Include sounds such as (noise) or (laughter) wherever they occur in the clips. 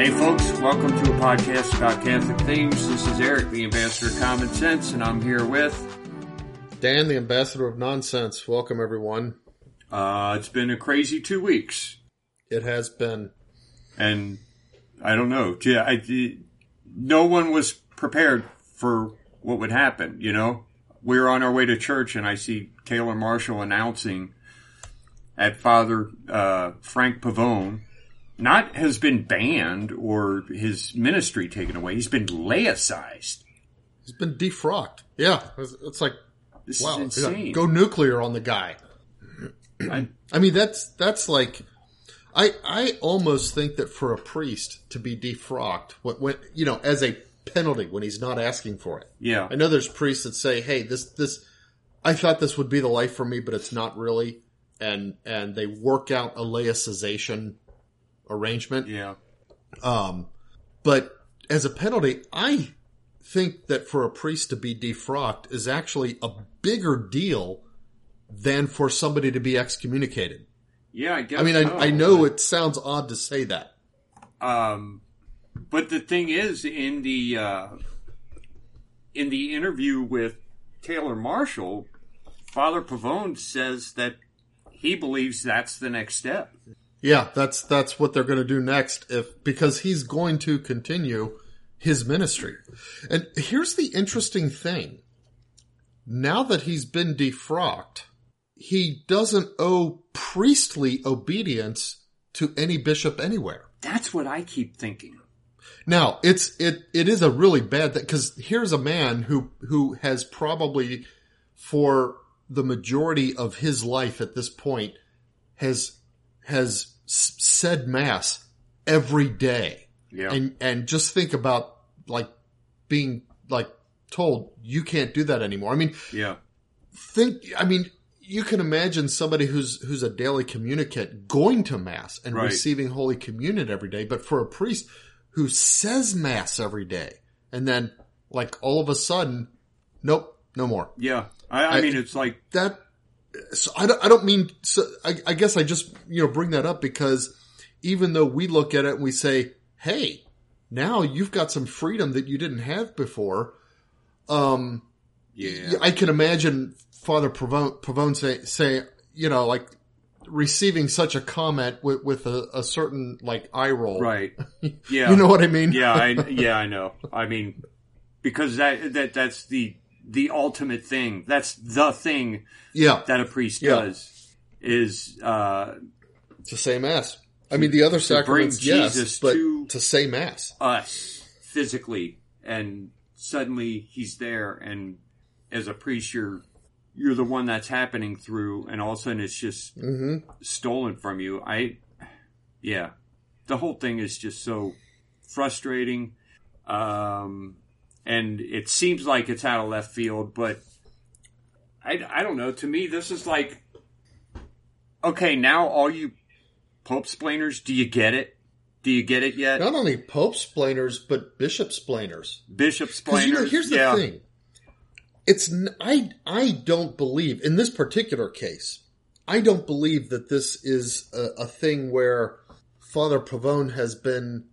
Hey, folks, welcome to a podcast about Catholic Things. This is Eric, the ambassador of common sense, and I'm here with. Dan, the ambassador of nonsense. Welcome, everyone. Uh, it's been a crazy two weeks, It has been. and I don't know. Yeah, I, no one was prepared for what would happen, you know? We were on our way to church, and I see Taylor Marshall announcing at Father uh, Frank Pavone not has been banned or his ministry taken away. He's been laicized. He's been defrocked. Yeah, it's, it's like This wow, go nuclear on the guy. I- I mean, that's that's like, I I almost think that for a priest to be defrocked, when, when you know, as a penalty when he's not asking for it. yeah, I know there's priests that say, "Hey, this this, I thought this would be the life for me, but it's not really," and and they work out a laicization arrangement. yeah, Um, but as a penalty, I think that for a priest to be defrocked is actually a bigger deal than for somebody to be excommunicated. yeah. I guess. I mean, I, so. I know it sounds odd to say that. Um, but the thing is, in the uh, in the interview with Taylor Marshall, Father Pavone says that he believes that's the next step. Yeah, that's that's what they're going to do next if because he's going to continue his ministry. And here's the interesting thing. Now that he's been defrocked, he doesn't owe priestly obedience to any bishop anywhere. That's what I keep thinking. Now, it's it it is a really bad thing cuz here's a man who who has probably for the majority of his life at this point has has said mass every day. Yeah, And and just think about like being like told you can't do that anymore. I mean, yeah, think I mean you can imagine somebody who's who's a daily communicant going to mass and Right. receiving holy communion every day, but for a priest who says mass every day and then like all of a sudden, nope, no more. yeah. I, I I- mean, it's like That so I don't, I don't mean so I, I guess I just you know bring that up because even though we look at it and we say, hey, now you've got some freedom that you didn't have before. Um, yeah, I can imagine Father Pavone, Pavone say, say, you know, like receiving such a comment with, with a, a certain like eye roll. right. Yeah, (laughs) You know what I mean? yeah, I (laughs) yeah, I know. I mean, because that that that's the the ultimate thing. That's the thing Yeah. that a priest Yeah. does is uh, To say mass. I mean, the other To bring sacraments, yes, Jesus but to- to say mass. us physically, and suddenly he's there, and as a priest, you're you're the one that's happening through, and all of a sudden it's just hmm stolen from you. I, yeah, the whole thing is just so frustrating, um, and it seems like it's out of left field, but I, I don't know. To me, this is like, okay, now all you Pope splainers, do you get it? Do you get it yet? Not only Pope splainers, but Bishop splainers. Bishop splainers. you know, here's the yeah. thing. It's I I don't believe in this particular case. I don't believe that this is a, a thing where Father Pavone has been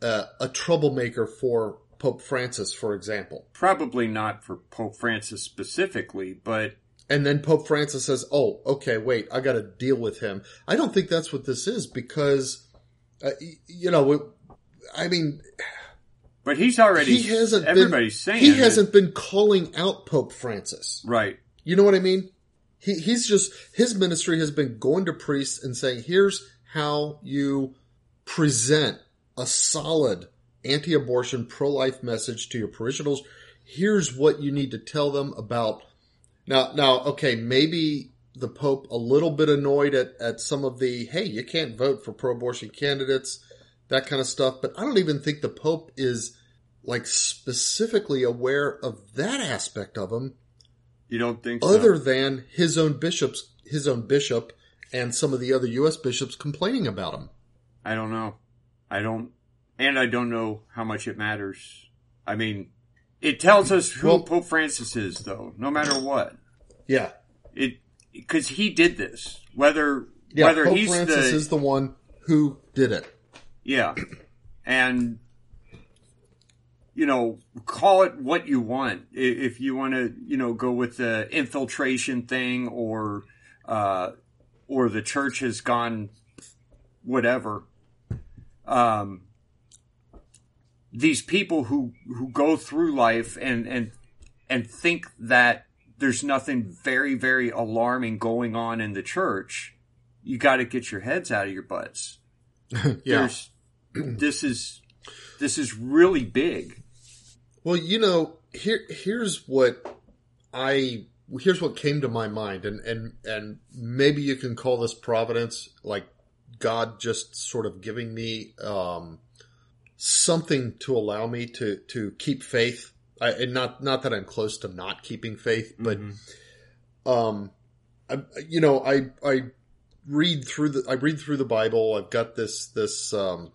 uh, a troublemaker for Pope Francis, for example. Probably not for Pope Francis specifically, but And then Pope Francis says, "Oh, okay, wait, I got to deal with him." I don't think that's what this is because, uh, you know, it, I mean, but he's already. he hasn't. Everybody's been, saying he that- hasn't been calling out Pope Francis. right. You know what I mean? He, he's just, his ministry has been going to priests and saying, here's how you present a solid anti-abortion, pro-life message to your parishioners. Here's what you need to tell them about. Now, now, okay, maybe the Pope a little bit annoyed at, at some of the, hey, you can't vote for pro-abortion candidates, that kind of stuff. But I don't even think the Pope is like specifically aware of that aspect of him You don't think so? other than his own bishops, his own bishop, and some of the other U.S. bishops complaining about him. I don't know. I don't, and I don't know how much it matters. I mean, it tells us who Well- Pope Francis is, though, no matter what. Yeah, It because he did this. Whether yeah. whether Pope he's Francis the is the one who did it. yeah, and you know, call it what you want. If you want to, you know, go with the infiltration thing or, uh, or the church has gone whatever. Um, these people who, who go through life and, and, and think that there's nothing very, very alarming going on in the church, you got to get your heads out of your butts. (laughs) yeah. There's, this is, this is really big. Well, you know, here here's what I here's what came to my mind, and and and maybe you can call this providence, like God just sort of giving me um, something to allow me to to keep faith. I, and not not that I'm close to not keeping faith, but um, I, you know, I I read through the I read through the Bible. I've got this this um,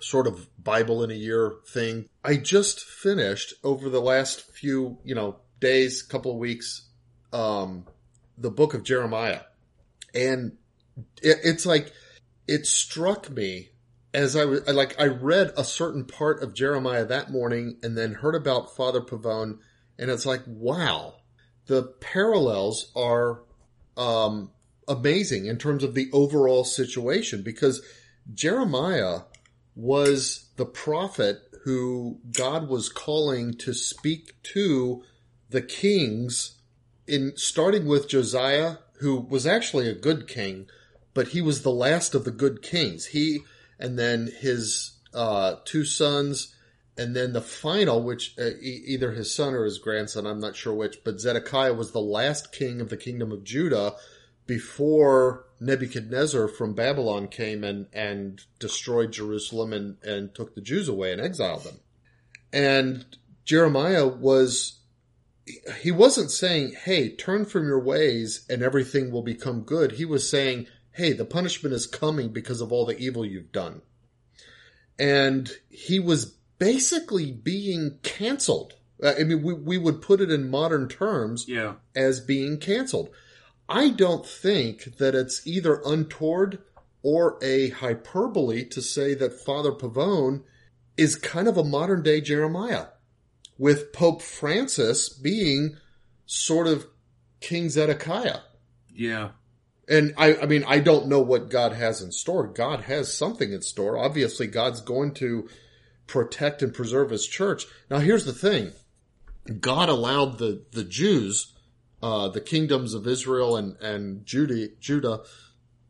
sort of Bible in a year thing. I just finished over the last few, you know, days, couple of weeks, um, the book of Jeremiah. And it, it's like, it struck me as I was, like, I read a certain part of Jeremiah that morning and then heard about Father Pavone. And it's like, wow, the parallels are, um, amazing in terms of the overall situation because Jeremiah was the prophet who God was calling to speak to the kings in starting with Josiah, who was actually a good king, but he was the last of the good kings. He and then his uh, two sons, and then the final, which uh, e- either his son or his grandson, I'm not sure which, but Zedekiah was the last king of the kingdom of Judah before Nebuchadnezzar from Babylon came and, and destroyed Jerusalem and, and took the Jews away and exiled them. And Jeremiah was, he wasn't saying, hey, turn from your ways and everything will become good. He was saying, hey, the punishment is coming because of all the evil you've done. And he was basically being canceled. Uh, I mean, we, we would put it in modern terms Yeah. as being canceled. I don't think that it's either untoward or a hyperbole to say that Father Pavone is kind of a modern day Jeremiah, with Pope Francis being sort of King Zedekiah. Yeah. And I, I mean, I don't know what God has in store. God has something in store. Obviously, God's going to protect and preserve his church. Now, here's the thing. God allowed the, the Jews, uh, the kingdoms of Israel and, and Judah, Judah,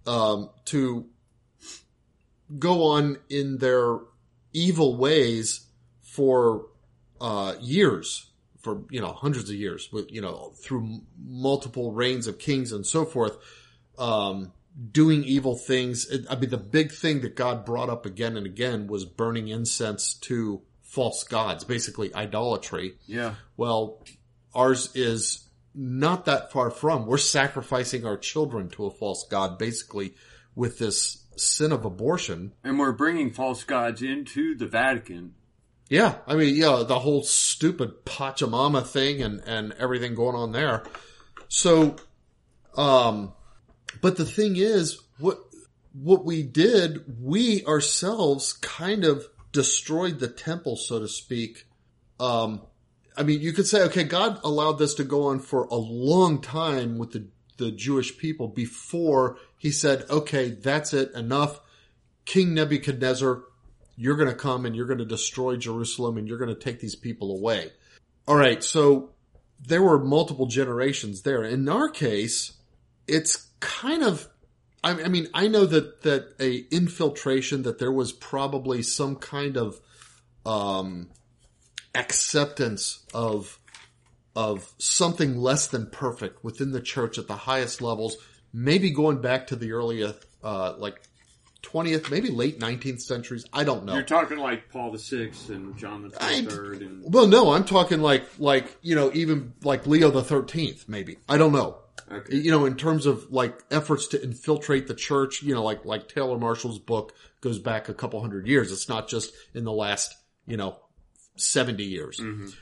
um, to go on in their evil ways for, uh, years, for, you know, hundreds of years, you know, through multiple reigns of kings and so forth um, doing evil things. It- I mean, the big thing that God brought up again and again was burning incense to false gods, basically idolatry. Yeah. Well, ours is not that far from. We're sacrificing our children to a false god, basically, with this sin of abortion. And we're bringing false gods into the Vatican. Yeah, I mean, yeah, the whole stupid Pachamama thing and and everything going on there. So, um, but the thing is, what what we did, we ourselves kind of destroyed the temple, so to speak. Um, I mean, you could say, okay, God allowed this to go on for a long time with the the Jewish people before He said, okay, that's it, enough. King Nebuchadnezzar, you're going to come and you're going to destroy Jerusalem and you're going to take these people away. All right. So there were multiple generations there. In our case, it's kind of, I I mean, I know that, that a infiltration, that there was probably some kind of, um, acceptance of, of something less than perfect within the church at the highest levels, maybe going back to the earliest, uh, like 20th, maybe late 19th centuries. I don't know. You're talking like Paul the Sixth and John the Third, and Well, no, I'm talking like, like, you know, even like Leo the 13th, maybe. I don't know. Okay. You know, in terms of like efforts to infiltrate the church, you know, like, like Taylor Marshall's book goes back a couple hundred years. It's not just in the last, you know, 70 years. Mhm.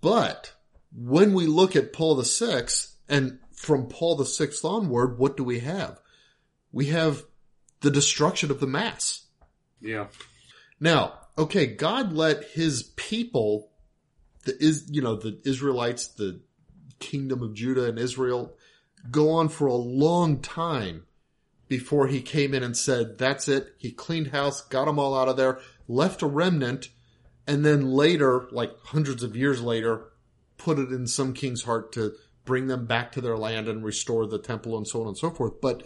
But when we look at Paul the Sixth and from Paul the Sixth onward, what do we have? We have the destruction of the mass. Yeah. Now, okay, God let his people, the is you know the Israelites, the kingdom of Judah and Israel, go on for a long time before he came in and said, "That's it." He cleaned house, got them all out of there, left a remnant, and then later, like hundreds of years later, put it in some king's heart to bring them back to their land and restore the temple and so on and so forth. But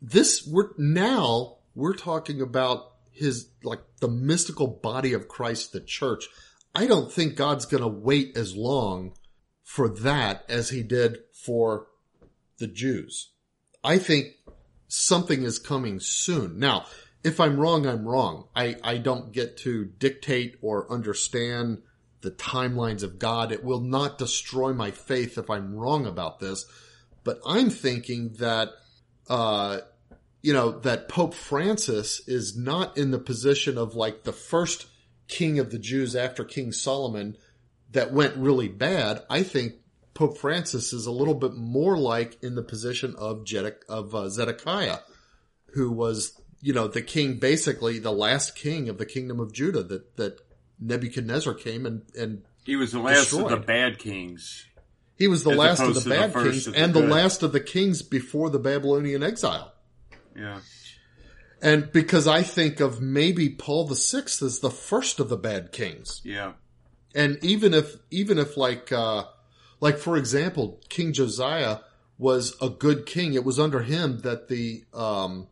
this we're now we're talking about his like the mystical body of Christ, the church. I don't think God's going to wait as long for that as he did for the Jews. I think something is coming soon. Now, if I'm wrong, I'm wrong. I, I don't get to dictate or understand the timelines of God. It will not destroy my faith if I'm wrong about this. But I'm thinking that, uh, you know, that Pope Francis is not in the position of like the first king of the Jews after King Solomon that went really bad. I think Pope Francis is a little bit more like in the position of, Jedek, of uh, Zedekiah, who was, you know, the king, basically the last king of the kingdom of Judah that, that Nebuchadnezzar came and, and He was the last Destroyed. of the bad kings. he was the As last of the to the bad kings the and the last of the kings before the Babylonian exile. Yeah. And because I think of maybe Paul the Sixth as the first of the bad kings. Yeah. And even if, even if like, uh, like for example, King Josiah was a good king, it was under him that the, um,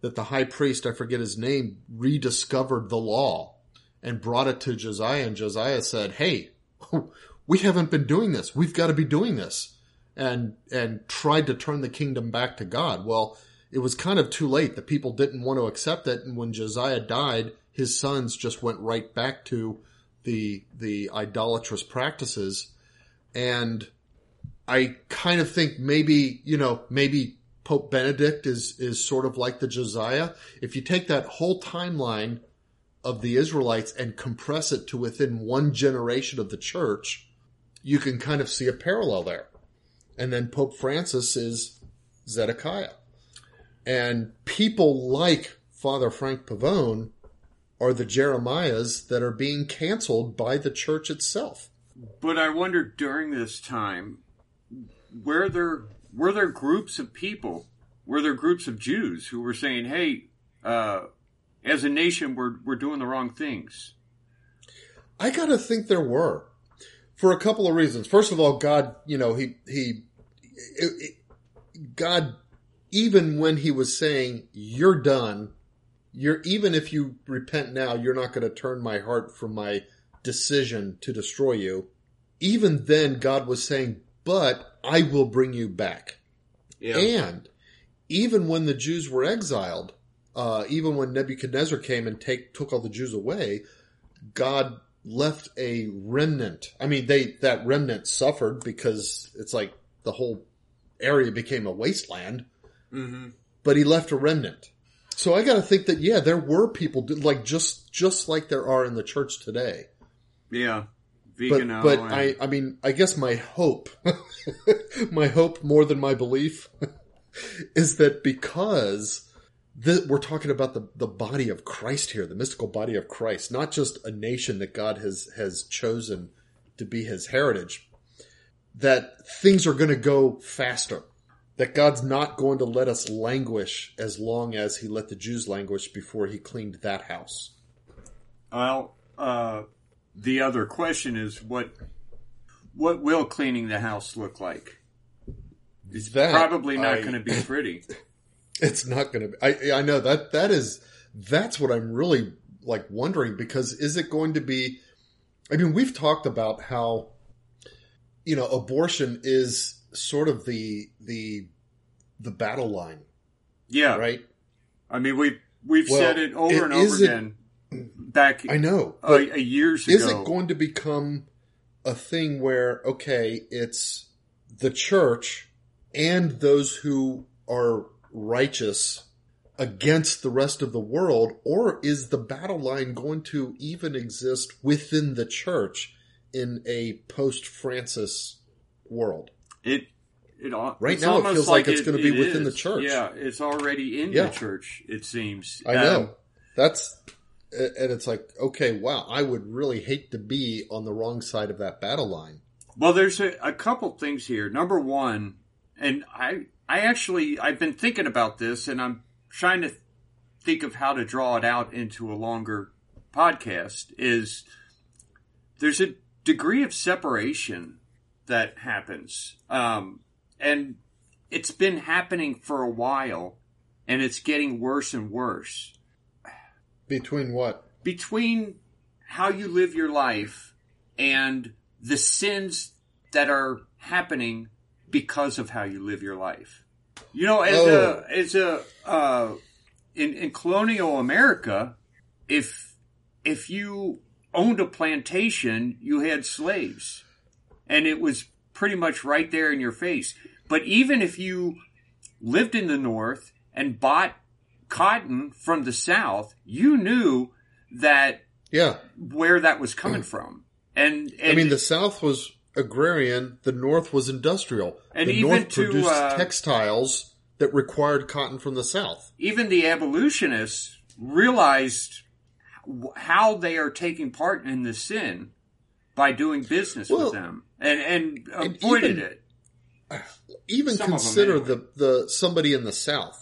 that the high priest, I forget his name, rediscovered the law and brought it to Josiah. And Josiah said, Hey, (laughs) we haven't been doing this. We've got to be doing this. And, and tried to turn the kingdom back to God. Well, it was kind of too late. The people didn't want to accept it. And when Josiah died, his sons just went right back to the, the idolatrous practices. And I kind of think maybe, you know, maybe Pope Benedict is, is sort of like the Josiah. If you take that whole timeline of the Israelites and compress it to within one generation of the church, you can kind of see a parallel there. And then Pope Francis is Zedekiah. And people like Father Frank Pavone are the Jeremiahs that are being canceled by the church itself. But I wonder during this time, were there were there groups of people, were there groups of Jews who were saying, "Hey, uh, as a nation, we're we're doing the wrong things." I gotta think there were, for a couple of reasons. First of all, God, you know, he he, it, it- God, even when he was saying, "You're done," you're even if you repent now, you're not going to turn my heart from my decision to destroy you. Even then, God was saying, "But I will bring you back." Yeah. And even when the Jews were exiled, uh, even when Nebuchadnezzar came and take took all the Jews away, God left a remnant. I mean, they that remnant suffered because it's like the whole area became a wasteland, Mm-hmm. but he left a remnant. So I got to think that yeah, there were people like just just like there are in the church today. Yeah, But but and- I I mean I guess my hope, (laughs) my hope more than my belief, (laughs) is that because we're talking about the the body of Christ here, the mystical body of Christ, not just a nation that God has has chosen to be His heritage, that things are going to go faster. That God's not going to let us languish as long as He let the Jews languish before He cleaned that house. Well, uh, the other question is what what will cleaning the house look like? It's That probably not going to be (laughs) pretty. It's not going to be. I, I know that that is that's what I'm really like wondering because is it going to be? I mean, we've talked about how you know abortion is sort of the the the battle line, Yeah, right? I mean we we've Well, said it over it and over again. Back I know, a, a years is ago, it going to become a thing where okay, it's the church and those who are righteous against the rest of the world, or is the battle line going to even exist within the church in a post Francis world? It it Right now it feels like it's it- gonna be it within the church. Yeah, it's already in Yeah. the church. It seems. I Um, know that's and it's like, okay, wow, I would really hate to be on the wrong side of that battle line. Well, there's a, a couple things here. Number one, and I, I actually, I've been thinking about this, and I'm trying to think of how to draw it out into a longer podcast. Is there's a degree of separation that happens, um, and it's been happening for a while, and it's getting worse and worse Between what? between how you live your life and the sins that are happening because of how you live your life. You know, as Oh. a as a uh, in in colonial America, if if you owned a plantation, you had slaves, and it was pretty much right there in your face. But even if you lived in the North and bought cotton from the South, you knew that Yeah. where that was coming from. And, and I mean, the South was agrarian, the North was industrial. And the even North to, produced uh, textiles that required cotton from the South. even the abolitionists realized how they are taking part in the sin by doing business Well, with them and, and and even- it. Even Some consider anyway. the the somebody in the South.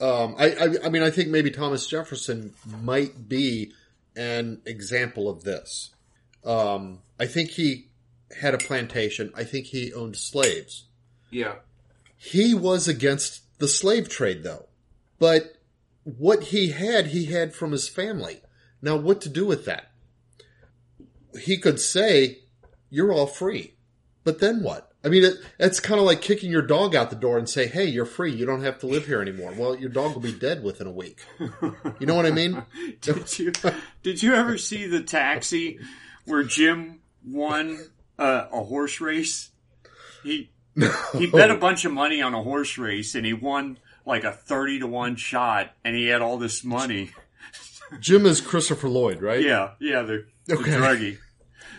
Um, I, I I mean, I think maybe Thomas Jefferson might be an example of this. Um, I think he had a plantation. I think he owned slaves. Yeah. He was against the slave trade, though. But what he had, he had from his family. Now, what to do with that? He could say, "You're all free," but then what? I mean, it, it's kind of like kicking your dog out the door and say, "Hey, you're free. You don't have to live here anymore." Well, your dog will be dead within a week. You know what I mean? (laughs) Did you did you ever see the taxi where Jim won uh, a horse race? He (laughs) he bet a bunch of money on a horse race and he won like a thirty to one shot and he had all this money. Jim is Christopher Lloyd, right? Yeah, yeah, the, the Okay. druggie.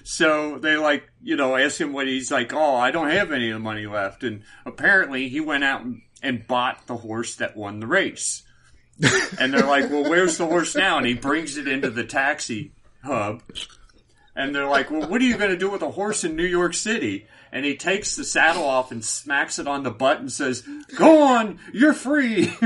So they like, you know, ask him what he's like, oh, I don't have any of the money left. And apparently he went out and, and bought the horse that won the race. and they're like, well, where's the horse now? And he brings it into the taxi hub. And they're like, well, what are you going to do with a horse in New York City? And he takes the saddle off and smacks it on the butt and says, go on, you're free. (laughs)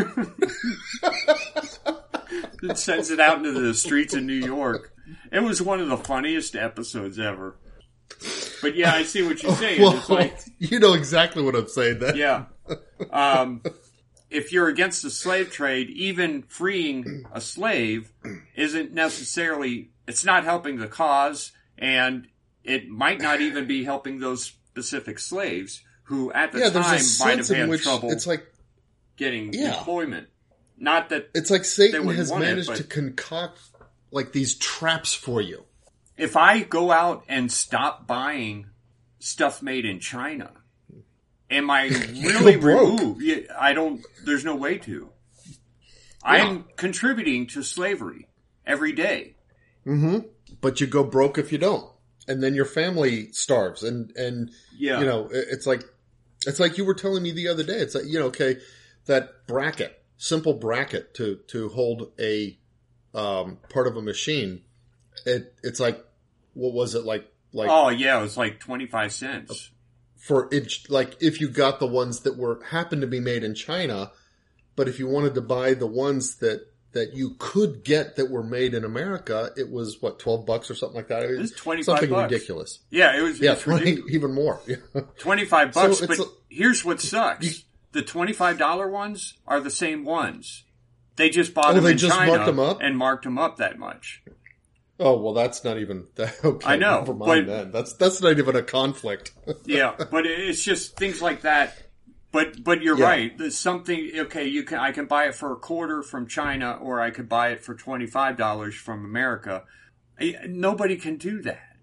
and sends it out into the streets of New York. It was one of the funniest episodes ever. But yeah, I see what you're (laughs) saying. Well, like, (laughs) you know exactly what I'm saying. Then. yeah. (laughs) Um, if you're against the slave trade, even freeing a slave isn't necessarily, it's not helping the cause, and it might not even be helping those specific slaves who at the yeah. time might have had trouble it's like getting Yeah. employment. Not that it's like Satan has it, managed but- to concoct like these traps for you. if I go out and stop buying stuff made in China, am I (laughs) really broke. removed? I don't. There's no way to. I'm contributing to slavery every day. Mm-hmm. but you go broke if you don't, and then your family starves, and and Yeah, you know it's like it's like you were telling me the other day. It's like you know, okay, that bracket, simple bracket to to hold a um, part of a machine. It it's like what was it like like Oh yeah, it was like twenty five cents. for it like if you got the ones that were happened to be made in China, but if you wanted to buy the ones that that you could get that were made in America, it was what twelve bucks or something like that. It was was 25 something bucks. ridiculous. Yeah, it was. Yeah, it's twenty even more. (laughs) twenty five bucks. it's but a- here's what sucks: the twenty five dollar ones are the same ones. They just bought Oh, them they in just China marked 'em up? and marked them up that much. oh well, that's not even that, (laughs) okay. I know, never but- mind then. That's that's not even a conflict. (laughs) yeah, but it's just things like that. But but you're Yeah. right. There's something okay. You can I can buy it for a quarter from China, or I could buy it for twenty five dollars from America. Nobody can do that,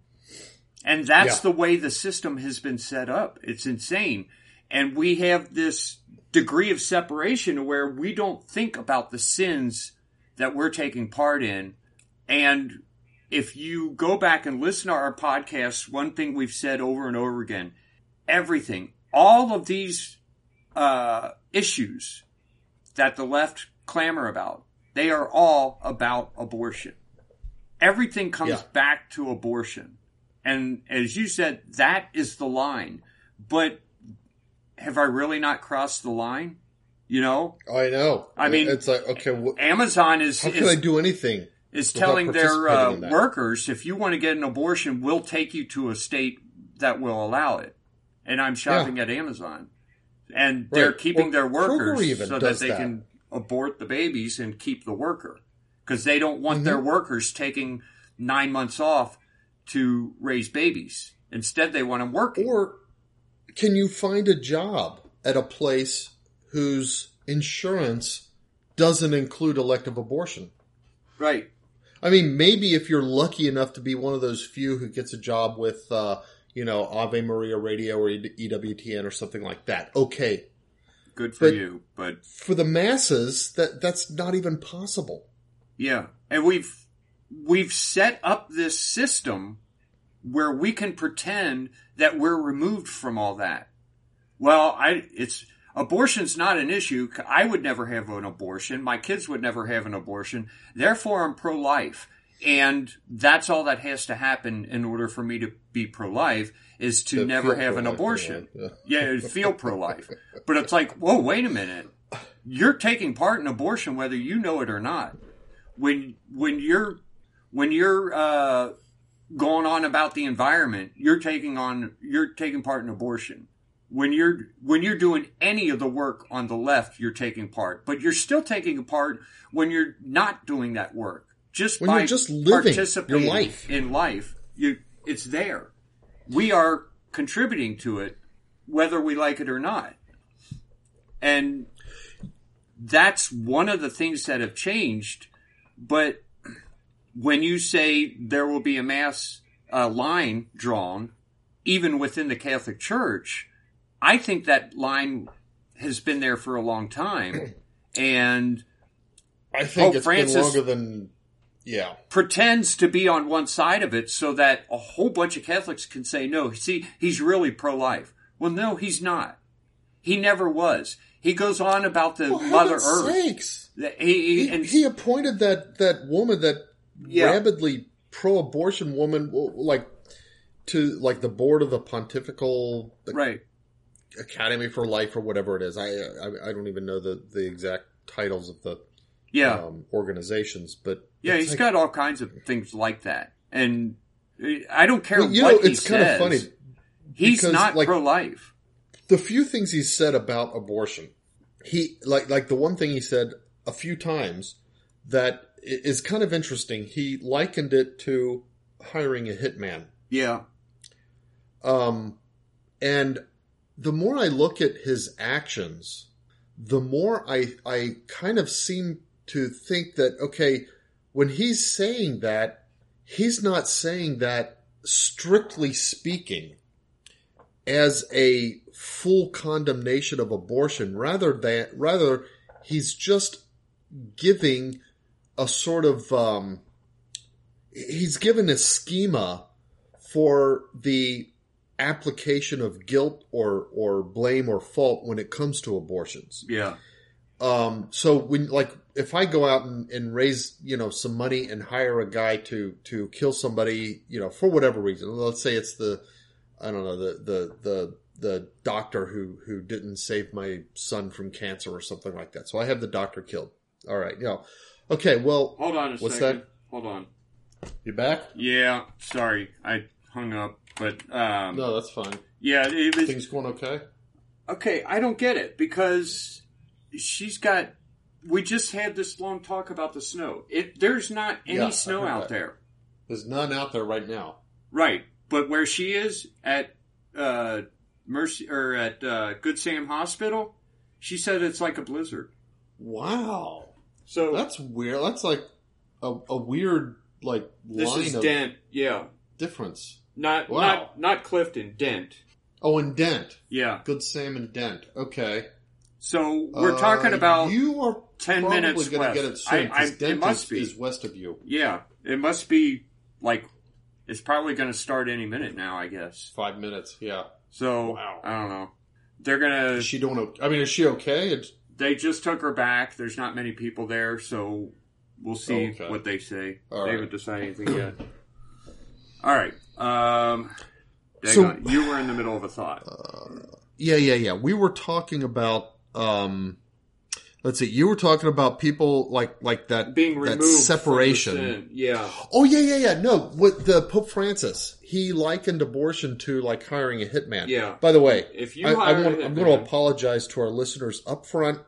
and that's Yeah. the way the system has been set up. It's insane, and we have this degree of separation where we don't think about the sins that we're taking part in, and if you go back and listen to our podcasts, one thing we've said over and over again, everything, all of these uh, issues that the left clamor about, they are all about abortion. everything comes Yeah. back to abortion. And as you said, that is the line. But have I really not crossed the line? You know, I know. I mean- it's like okay, wh- Amazon is how can is, I do anything? is telling their uh, participating in that? workers if you want to get an abortion, we'll take you to a state that will allow it. And I'm shopping at Amazon, and they're keeping Or their workers so that they that. can abort the babies and keep the worker because they don't want their Mm-hmm. workers taking nine months off to raise babies. Instead, they want them working. Or can you find a job at a place whose insurance doesn't include elective abortion? right. I mean, maybe if you're lucky enough to be one of those few who gets a job with, uh, you know, Ave Maria Radio or EWTN or something like that. Okay. Good for But- you, but For the masses, that that's not even possible. Yeah, and we've we've set up this system where we can pretend that we're removed from all that. Well, I it's abortion's not an issue. I would never have an abortion. My kids would never have an abortion. Therefore, I'm pro-life. And that's all that has to happen in order for me to be pro-life is to, To never have an abortion. yeah. Yeah, feel pro-life. But it's like, whoa, wait a minute. You're taking part in abortion whether you know it or not. When when you're when you're uh, going on about the environment, you're taking on you're taking part in abortion. When you're when you're doing any of the work on the left, you're taking part, but you're still taking a part when you're not doing that work. Just When by you're just living your participating life. in life, you it's there. We are contributing to it, whether we like it or not, and that's one of the things that have changed. But when you say there will be a mass uh, line drawn, even within the Catholic Church, I think that line has been there for a long time, and I think Pope Francis- longer than, yeah. pretends to be on one side of it so that a whole bunch of Catholics can say, no, see, he's really pro life. Well, no, he's not. He never was. He goes on about the For Mother Earth. sakes. That He, He, and he appointed that, that woman, that Yeah. rabidly pro-abortion woman, like, to, like, the board of the Pontifical right. Academy for Life or whatever it is. I, I, I don't even know the, the exact titles of the Yeah. um, organizations, but yeah, he's like- got all kinds of things like that. And I don't care Well, you what know, it's kind of funny. He's because, not like- pro life. the few things he said about abortion, he like like the one thing he said a few times that is kind of interesting. He likened it to hiring a hitman. Yeah. Um, and the more I look at his actions, the more I I kind of seem to think that okay, when he's saying that, he's not saying that strictly speaking as a full condemnation of abortion rather than rather he's just giving a sort of um he's given a schema for the application of guilt or or blame or fault when it comes to abortions. Yeah. Um, so when like if I go out and, and raise you know some money and hire a guy to to kill somebody you know for whatever reason, let's say it's the I don't know the the the the doctor who who didn't save my son from cancer or something like that. So I have the doctor killed. All right, you know, okay. Well, Hold on a What's second. that? Hold on. you back? Yeah. Sorry. I hung up. But, um, No, that's fine. yeah, it was, Things going okay? okay, I don't get it because she's got. We just had this long talk about the snow. It there's not any Yeah, snow out that. there, There's none out there right now. right? But where she is at uh, Mercy or at uh, Good Sam Hospital, she said it's like a blizzard. Wow, So that's weird. That's like a, a weird like this is of Dent, yeah, difference. not Wow. not not Clifton, Dent, Oh, and Dent, yeah. good Sam and Dent. Okay, So we're Uh, talking about you are 10 probably minutes going to west. get it soon. I- I- 'cause it must is, be. is west of you. Yeah, it must be like it's probably going to start any minute now, I guess. Five minutes. Yeah. So Wow. I don't know. They're gonna. Is she doing? I mean, is she okay? It's, They just took her back. There's not many people there, so we'll see Okay. what they say. All they right. haven't decided anything yet. All right. Um, So- so you were in the middle of a thought. Yeah, yeah, yeah. We were talking about um let's see, you were talking about people like like that Being that removed separation. The sin. Yeah. Oh yeah, yeah, yeah. No, with the Pope Francis, he likened abortion to like hiring a hitman. Yeah. By the way, If you I, I want, I'm going to apologize to our listeners up front.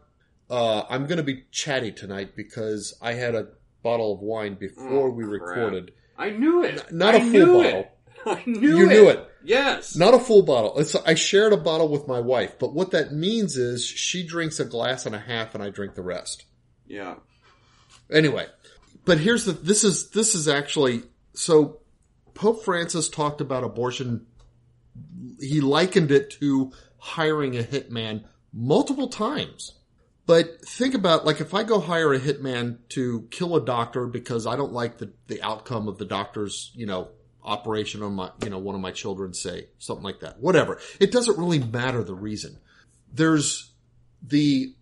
Uh, I'm going to be chatty tonight because I had a bottle of wine before Oh, we crap. recorded. I knew it. Not I a full knew bottle. It. (laughs) I knew You it. knew it. Yes. Not a full bottle. It's, I shared a bottle with my wife, but what that means is she drinks a glass and a half and I drink the rest. Yeah. Anyway, but here's the this is this is actually so Pope Francis talked about abortion he likened it to hiring a hitman multiple times. But think about like if I go hire a hitman to kill a doctor because I don't like the, the outcome of the doctor's, you know, operation on my, you know, one of my children say, something like that. Whatever. It doesn't really matter the reason. There's the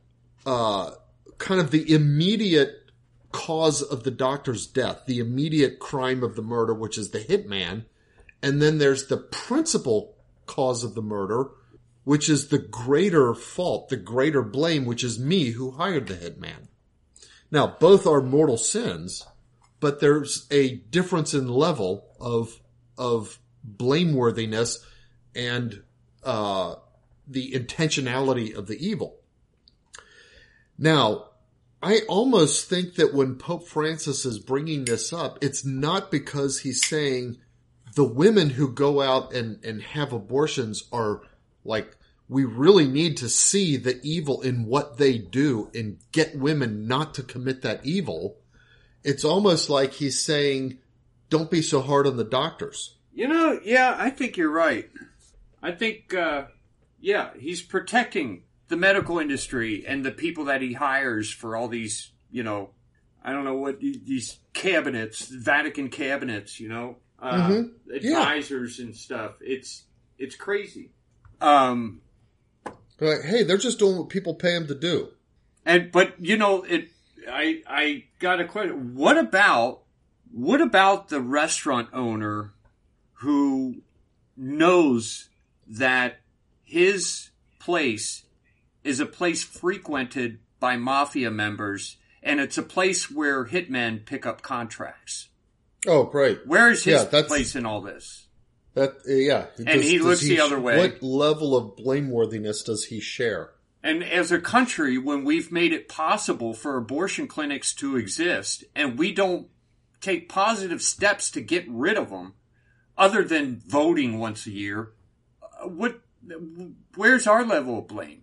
uh kind of the immediate cause of the doctor's death, the immediate crime of the murder, which is the hitman. And then there's the principal cause of the murder, which is the greater fault, the greater blame, which is me who hired the hitman. Now, both are mortal sins, but there's a difference in level of, of blameworthiness and, uh, the intentionality of the evil. Now, I almost think that when Pope Francis is bringing this up, it's not because he's saying the women who go out and, and have abortions are like, we really need to see the evil in what they do and get women not to commit that evil. It's almost like he's saying, don't be so hard on the doctors. You know, yeah, I think you're right. I think, uh, yeah, he's protecting the medical industry and the people that he hires for all these, you know, I don't know what these cabinets, Vatican cabinets, you know, uh, Mhm. Yeah. advisors and stuff. It's it's crazy. Um, Like, hey, they're just doing what people pay them to do. and but you know, it. I I got a question. What about what about the restaurant owner who knows that his place is a place frequented by mafia members and it's a place where hitmen pick up contracts. Oh, great. Where is his Yeah, place in all this? That uh, yeah, And he looks the other way. What level of blameworthiness does he share? And as a country, when we've made it possible for abortion clinics to exist and we don't take positive steps to get rid of them, other than voting once a year, uh, what, where's our level of blame?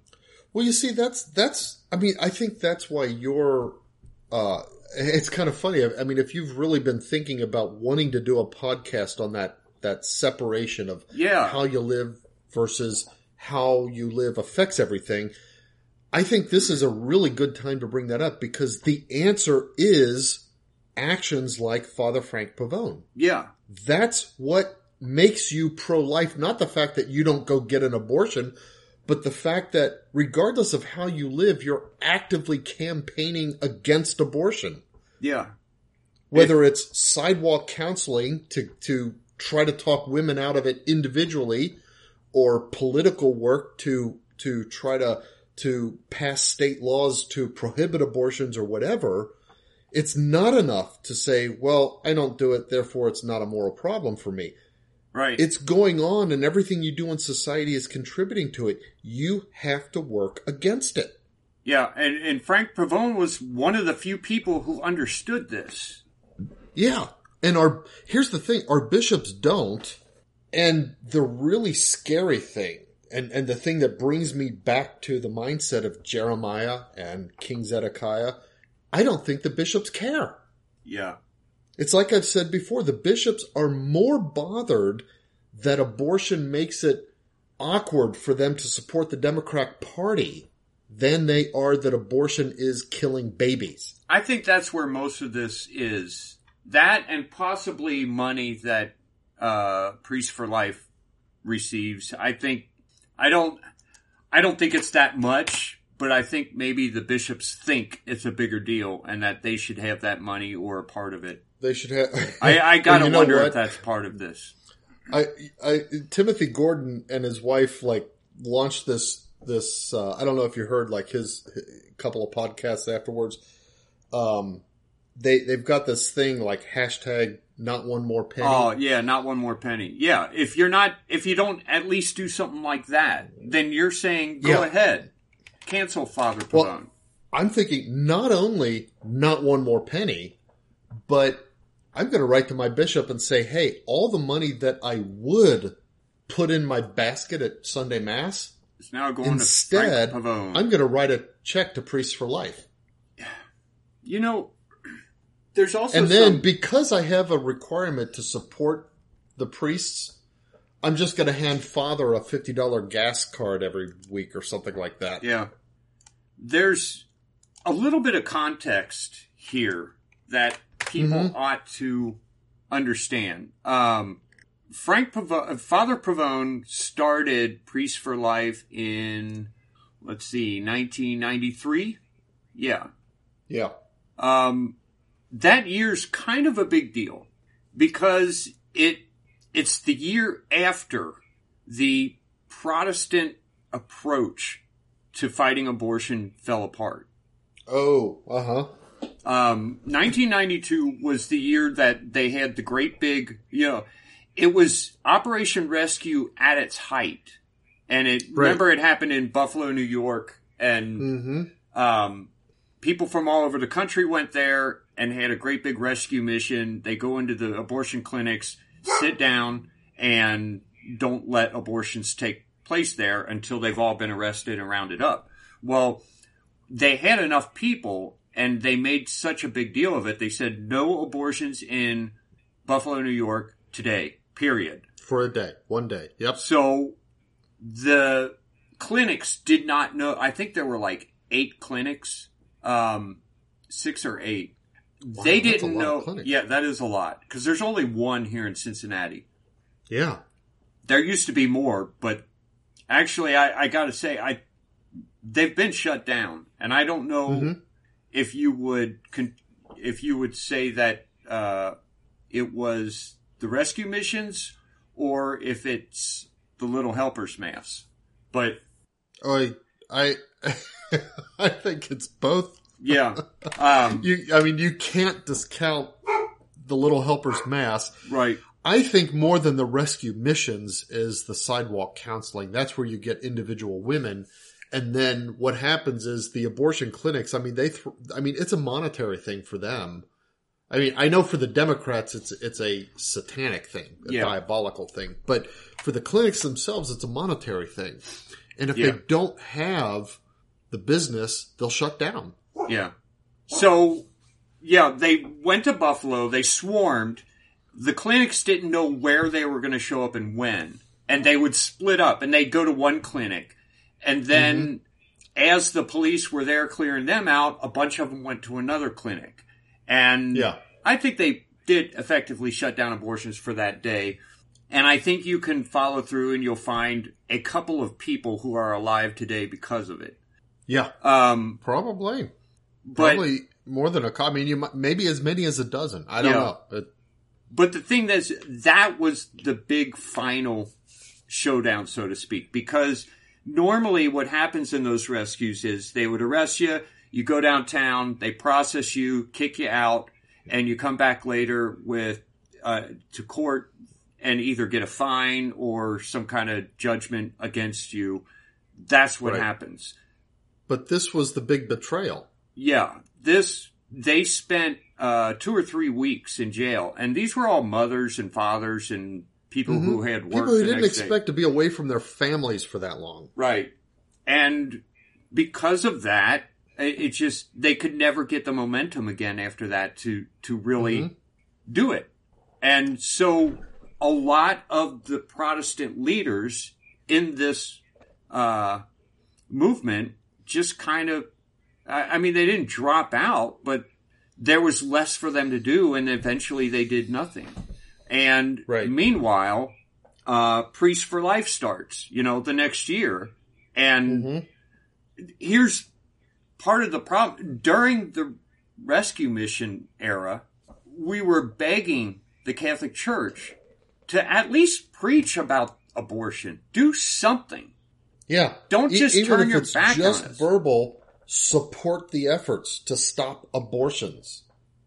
Well, you see, that's that's. I mean, I think that's why you're. Uh, it's kind of funny. I, I mean, if you've really been thinking about wanting to do a podcast on that that separation of Yeah. how you live versus how you live affects everything, I think this is a really good time to bring that up because the answer is actions like Father Frank Pavone. Yeah. That's what makes you pro-life, not the fact that you don't go get an abortion, but the fact that regardless of how you live, you're actively campaigning against abortion. Yeah. Whether it's sidewalk counseling to, to try to talk women out of it individually or political work to, to try to, to pass state laws to prohibit abortions or whatever, it's not enough to say, well, I don't do it, therefore it's not a moral problem for me. Right. It's going on and everything you do in society is contributing to it. You have to work against it. yeah. And, and Frank Pavone was one of the few people who understood this. Yeah. And our, here's the thing, our bishops don't. And the really scary thing, and, and the thing that brings me back to the mindset of Jeremiah and King Zedekiah, I don't think the bishops care. Yeah. It's like I've said before, the bishops are more bothered that abortion makes it awkward for them to support the Democrat Party than they are that abortion is killing babies. I think that's where most of this is. That and possibly money that uh, Priest for Life receives. I think I don't I don't think it's that much, but I think maybe the bishops think it's a bigger deal and that they should have that money or a part of it. They should have. I, (laughs) I gotta know wonder if that's part of this. I, I, Timothy Gordon and his wife like launched this this. Uh, I don't know if you heard like his, his couple of podcasts afterwards. Um, they they've got this thing like hashtag not one more penny. Oh yeah, not one more penny. Yeah, if you're not, if you don't at least do something like that, then you're saying go Yeah. ahead, cancel Father Well, Pavone. I'm thinking not only not one more penny, but I'm going to write to my bishop and say, hey, all the money that I would put in my basket at Sunday Mass, it's now going instead, to Frank Pavone. I'm going to write a check to Priests for Life. you know, there's also And then some- because I have a requirement to support the priests, I'm just going to hand Father a $50 gas card every week or something like that. Yeah. There's a little bit of context here that people Mhm. ought to understand. Um, Frank Pavone, Father Pavone started Priest for Life in, let's see, 1993. Yeah. Yeah. Um, that year's kind of a big deal because it it's the year after the Protestant approach to fighting abortion fell apart. Oh, uh huh. Um, 1992 was the year that they had the great big, you know, it was Operation Rescue at its height. And it, Right. remember it happened in Buffalo, New York, and Mm-hmm. um, people from all over the country went there and had a great big rescue mission. They go into the abortion clinics, sit down, and don't let abortions take place there until they've all been arrested and rounded up. Well, they had enough people and they made such a big deal of it. They said no abortions in Buffalo, New York today, period. For a day. One day. Yep. So the clinics did not know. I think there were like eight clinics, um, six or eight. They that's a didn't know. Yeah, that is a lot because there's only one here in Cincinnati. Yeah. There used to be more, but actually, I, I got to say, I they've been shut down, and I don't know Mhm. if you would con- if you would say that uh, it was the rescue missions or if it's the Little Helpers mass. But I, I, (laughs) I think it's both. Yeah, um, You, I mean, you can't discount the Little Helpers Mass. right, I think more than the rescue missions is the sidewalk counseling. That's where you get individual women. And then what happens is the abortion clinics, I mean, they, th- I mean, it's a monetary thing for them. I mean, I know for the Democrats, it's, it's a satanic thing, a Yeah. diabolical thing, but for the clinics themselves, it's a monetary thing. And if Yeah. they don't have the business, they'll shut down. Yeah. So yeah, they went to Buffalo. They swarmed. The clinics didn't know where they were going to show up and when, and they would split up and they'd go to one clinic, and then as the police were there clearing them out, a bunch of them went to another clinic, and Yeah. I think they did effectively shut down abortions for that day. And I think you can follow through and you'll find a couple of people who are alive today because of it. Yeah. Um, Probably. But, Probably more than a I mean, you might, maybe as many as a dozen. I don't Yeah. know. But but the thing that's, that was the big final showdown, so to speak, because normally what happens in those rescues is they would arrest you, you go downtown, they process you, kick you out, and you come back later with, uh, to court and either get a fine or some kind of judgment against you. That's what Right. happens. but this was the big betrayal. Yeah, this they spent uh, two or three weeks in jail, and these were all mothers and fathers and people who had worked. Mm-hmm. People who didn't next day. expect to be away from their families for that long. right? And because of that, it, just they could never get the momentum again after that to to really Mhm. do it. And so a lot of the Protestant leaders in this uh, movement just kind of, I, I mean, they didn't drop out, but there was less for them to do, and eventually they did nothing. And Right. meanwhile, uh, Priest for Life starts, you know, the next year. And Mhm. here's part of the problem during the rescue mission era. We were begging the Catholic Church to at least preach about abortion. Do something. Yeah. Don't E- just even turn your back just on us. verbal, support the efforts to stop abortions.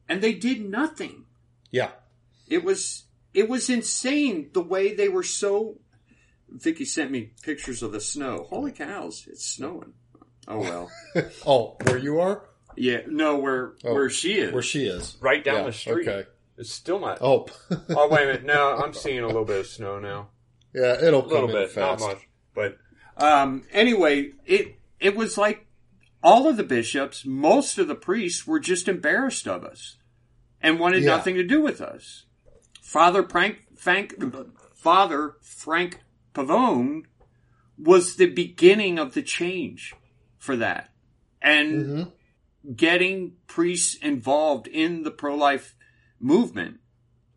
And they did nothing. Yeah. It was it was insane the way they were so. Vicky sent me pictures of the snow. Holy cows! It's snowing. Oh well. (laughs) Oh, where you are? Yeah. No, where Oh, where she is. Where she is. right down Yeah, the street. Okay. It's still not. Oh. Oh wait a minute. No, I'm seeing a little bit of snow now. yeah, it'll A little come in bit, fast. not much. But um, anyway, it it was like all of the bishops, most of the priests were just embarrassed of us and wanted Yeah. nothing to do with us. Father Frank, Frank Father Frank Pavone was the beginning of the change for that, and Mm-hmm. getting priests involved in the pro life movement.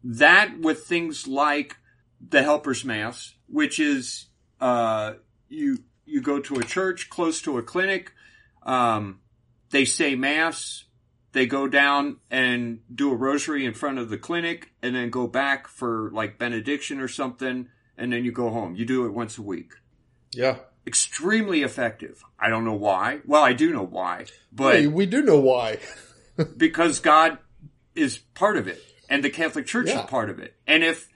That with things like the Helper's Mass, which is uh, you you go to a church close to a clinic, um, they say Mass, they go down and do a rosary in front of the clinic, and then go back for like benediction or something, and then you go home. You do it once a week. Yeah. Extremely effective. I don't know why. Well, I do know why, but Hey, we do know why. (laughs) because God is part of it and the Catholic Church Yeah. is part of it. And if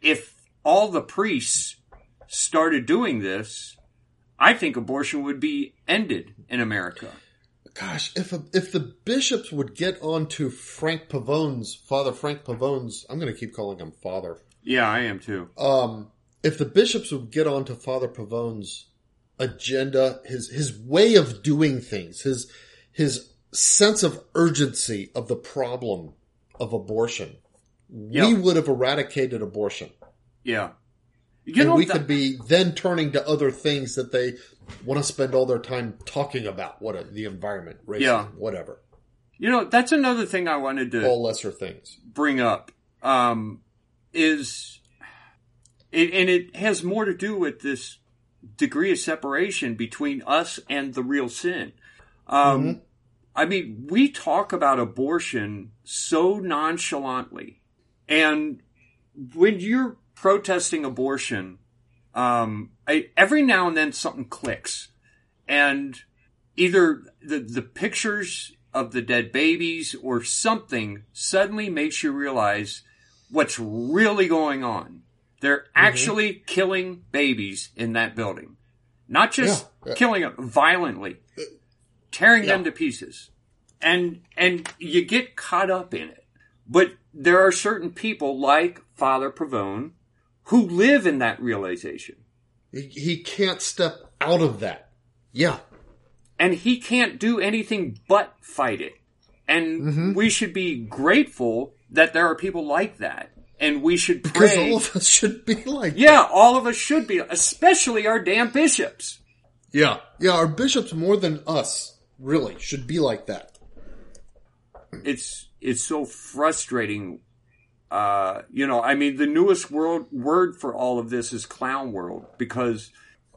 if all the priests started doing this, I think abortion would be ended in America. Gosh, if a, if the bishops would get onto Frank Pavone's Father Frank Pavone's, I'm going to keep calling him Father. Yeah, I am too. Um, if the bishops would get onto Father Pavone's agenda, his his way of doing things, his his sense of urgency of the problem of abortion, we would have eradicated abortion. Yeah. You and know we that- could be then turning to other things that they want to spend all their time talking about. What the environment, racism, Yeah. whatever, you know that's another thing I wanted to all lesser things. bring up um, is, it, and it has more to do with this degree of separation between us and the real sin. Um, I mean, we talk about abortion so nonchalantly, and when you're protesting abortion, um, I, every now and then something clicks, and either the the pictures of the dead babies or something suddenly makes you realize what's really going on. They're actually killing babies in that building, not just Yeah. killing them violently, tearing them to pieces, and and you get caught up in it. But there are certain people like Father Pavone who live in that realization. He, he can't step out of that. Yeah, and he can't do anything but fight it. And Mm-hmm. we should be grateful that there are people like that. And we should because pray. all of us should be like yeah, all of us should be, especially our damn bishops. Yeah. Yeah, our bishops more than us really should be like that. It's it's so frustrating. Uh, you know, I mean, the newest world word for all of this is clown world because,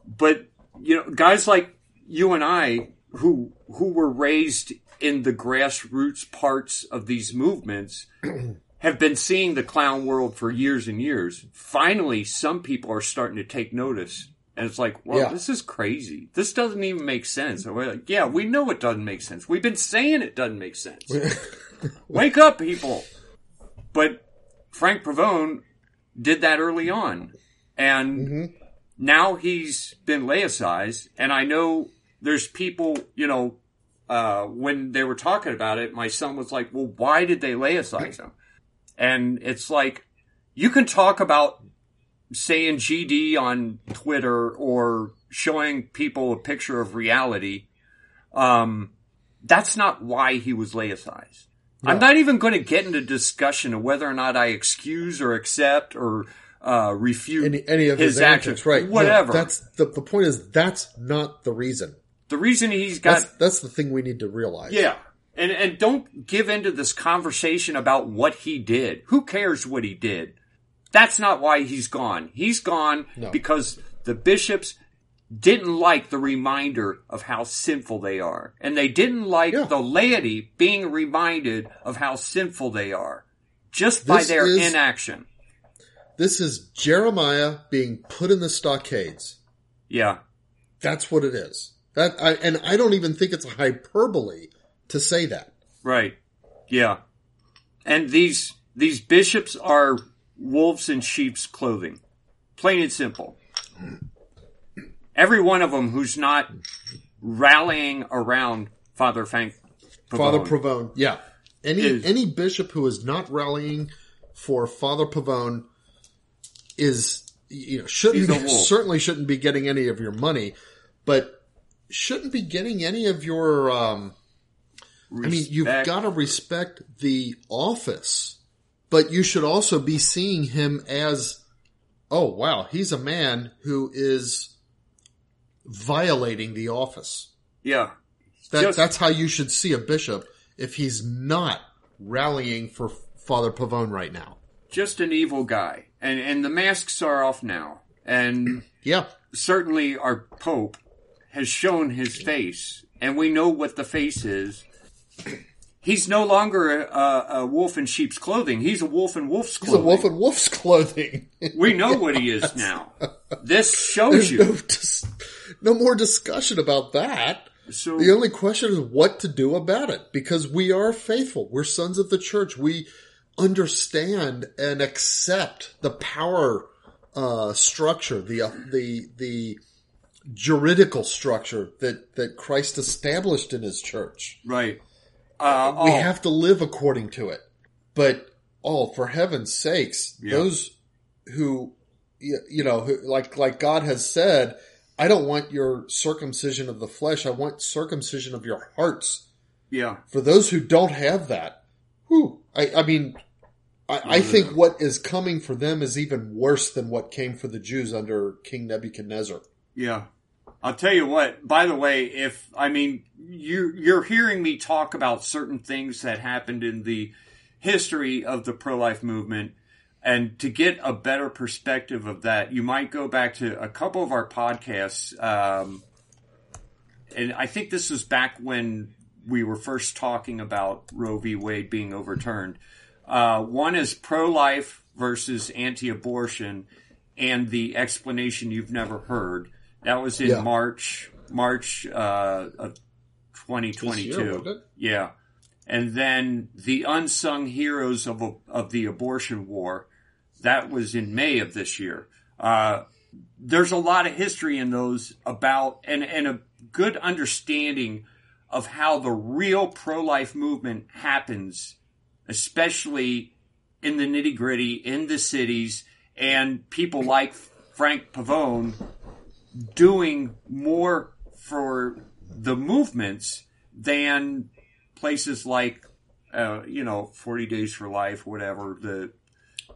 but you know, guys like you and I who who were raised in the grassroots parts of these movements (clears throat) have been seeing the clown world for years and years. Finally, some people are starting to take notice. And it's like, well, Yeah. this is crazy. This doesn't even make sense. And we're like, yeah, we know it doesn't make sense. We've been saying it doesn't make sense. (laughs) Wake up, people. But Frank Pavone did that early on. And now he's been laicized. And I know there's people, you know, uh, when they were talking about it, my son was like, well, why did they laicize him? And it's like, you can talk about saying GD on Twitter or showing people a picture of reality. Um, that's not why he was laicized. I'm not even going to get into discussion of whether or not I excuse or accept or uh, refute Any any of his, his actions, actions. right? No, Whatever. that's the the point is that's not the reason. the reason he's got That's that's the thing we need to realize. Yeah. And and don't give into this conversation about what he did. Who cares what he did? That's not why he's gone. He's gone No. because the bishops didn't like the reminder of how sinful they are. And they didn't like Yeah. the laity being reminded of how sinful they are just by This their is- inaction. This is Jeremiah being put in the stockades. Yeah. That's what it is. That I, and I don't even think it's a hyperbole to say that. Right. Yeah. And these these bishops are wolves in sheep's clothing. Plain and simple. Every one of them who's not rallying around Father Frank Father Pavone. Pavone. Yeah. Any Is- any bishop who is not rallying for Father Pavone is you know shouldn't be, certainly shouldn't be getting any of your money, but shouldn't be getting any of your um I mean, you've got to respect the office, but you should also be seeing him as, oh wow, he's a man who is violating the office. Yeah. That, Just- that's how you should see a bishop if he's not rallying for Father Pavone right now. Just an evil guy. And and the masks are off now. And (clears throat) Yeah, certainly our Pope has shown his face, and we know what the face is. He's no longer a, a wolf in sheep's clothing. He's a wolf in wolf's he's a clothing. wolf in wolf's clothing. (laughs) we know what he is now. This shows There's you. no, dis- no more discussion about that. So The only question is what to do about it because we are faithful. We're sons of the church. We understand and accept the power uh, structure, the uh, the the juridical structure that that Christ established in His church. right. Uh, We oh, have to live according to it. But oh, for heaven's sakes, Yeah. those who you know, who, like like God has said, I don't want your circumcision of the flesh. I want circumcision of your hearts. yeah, For those who don't have that, whew, I, I mean, I, I think what is coming for them is even worse than what came for the Jews under King Nebuchadnezzar. yeah. I'll tell you what. By the way, if I mean you, you're hearing me talk about certain things that happened in the history of the pro-life movement, and to get a better perspective of that, you might go back to a couple of our podcasts. Um, and I think this was back when we were first talking about Roe v. Wade being overturned. Uh, one is pro-life versus anti-abortion, and the explanation you've never heard. That was in Yeah. March, March uh, of 2022. year. Yeah. And then the unsung heroes of of the abortion war, that was in May of this year. Uh, there's a lot of history in those about and and a good understanding of how the real pro life movement happens, especially in the nitty gritty in the cities, and people like Frank Pavone doing more for the movements than places like, uh, you know, 40 Days for Life, whatever, the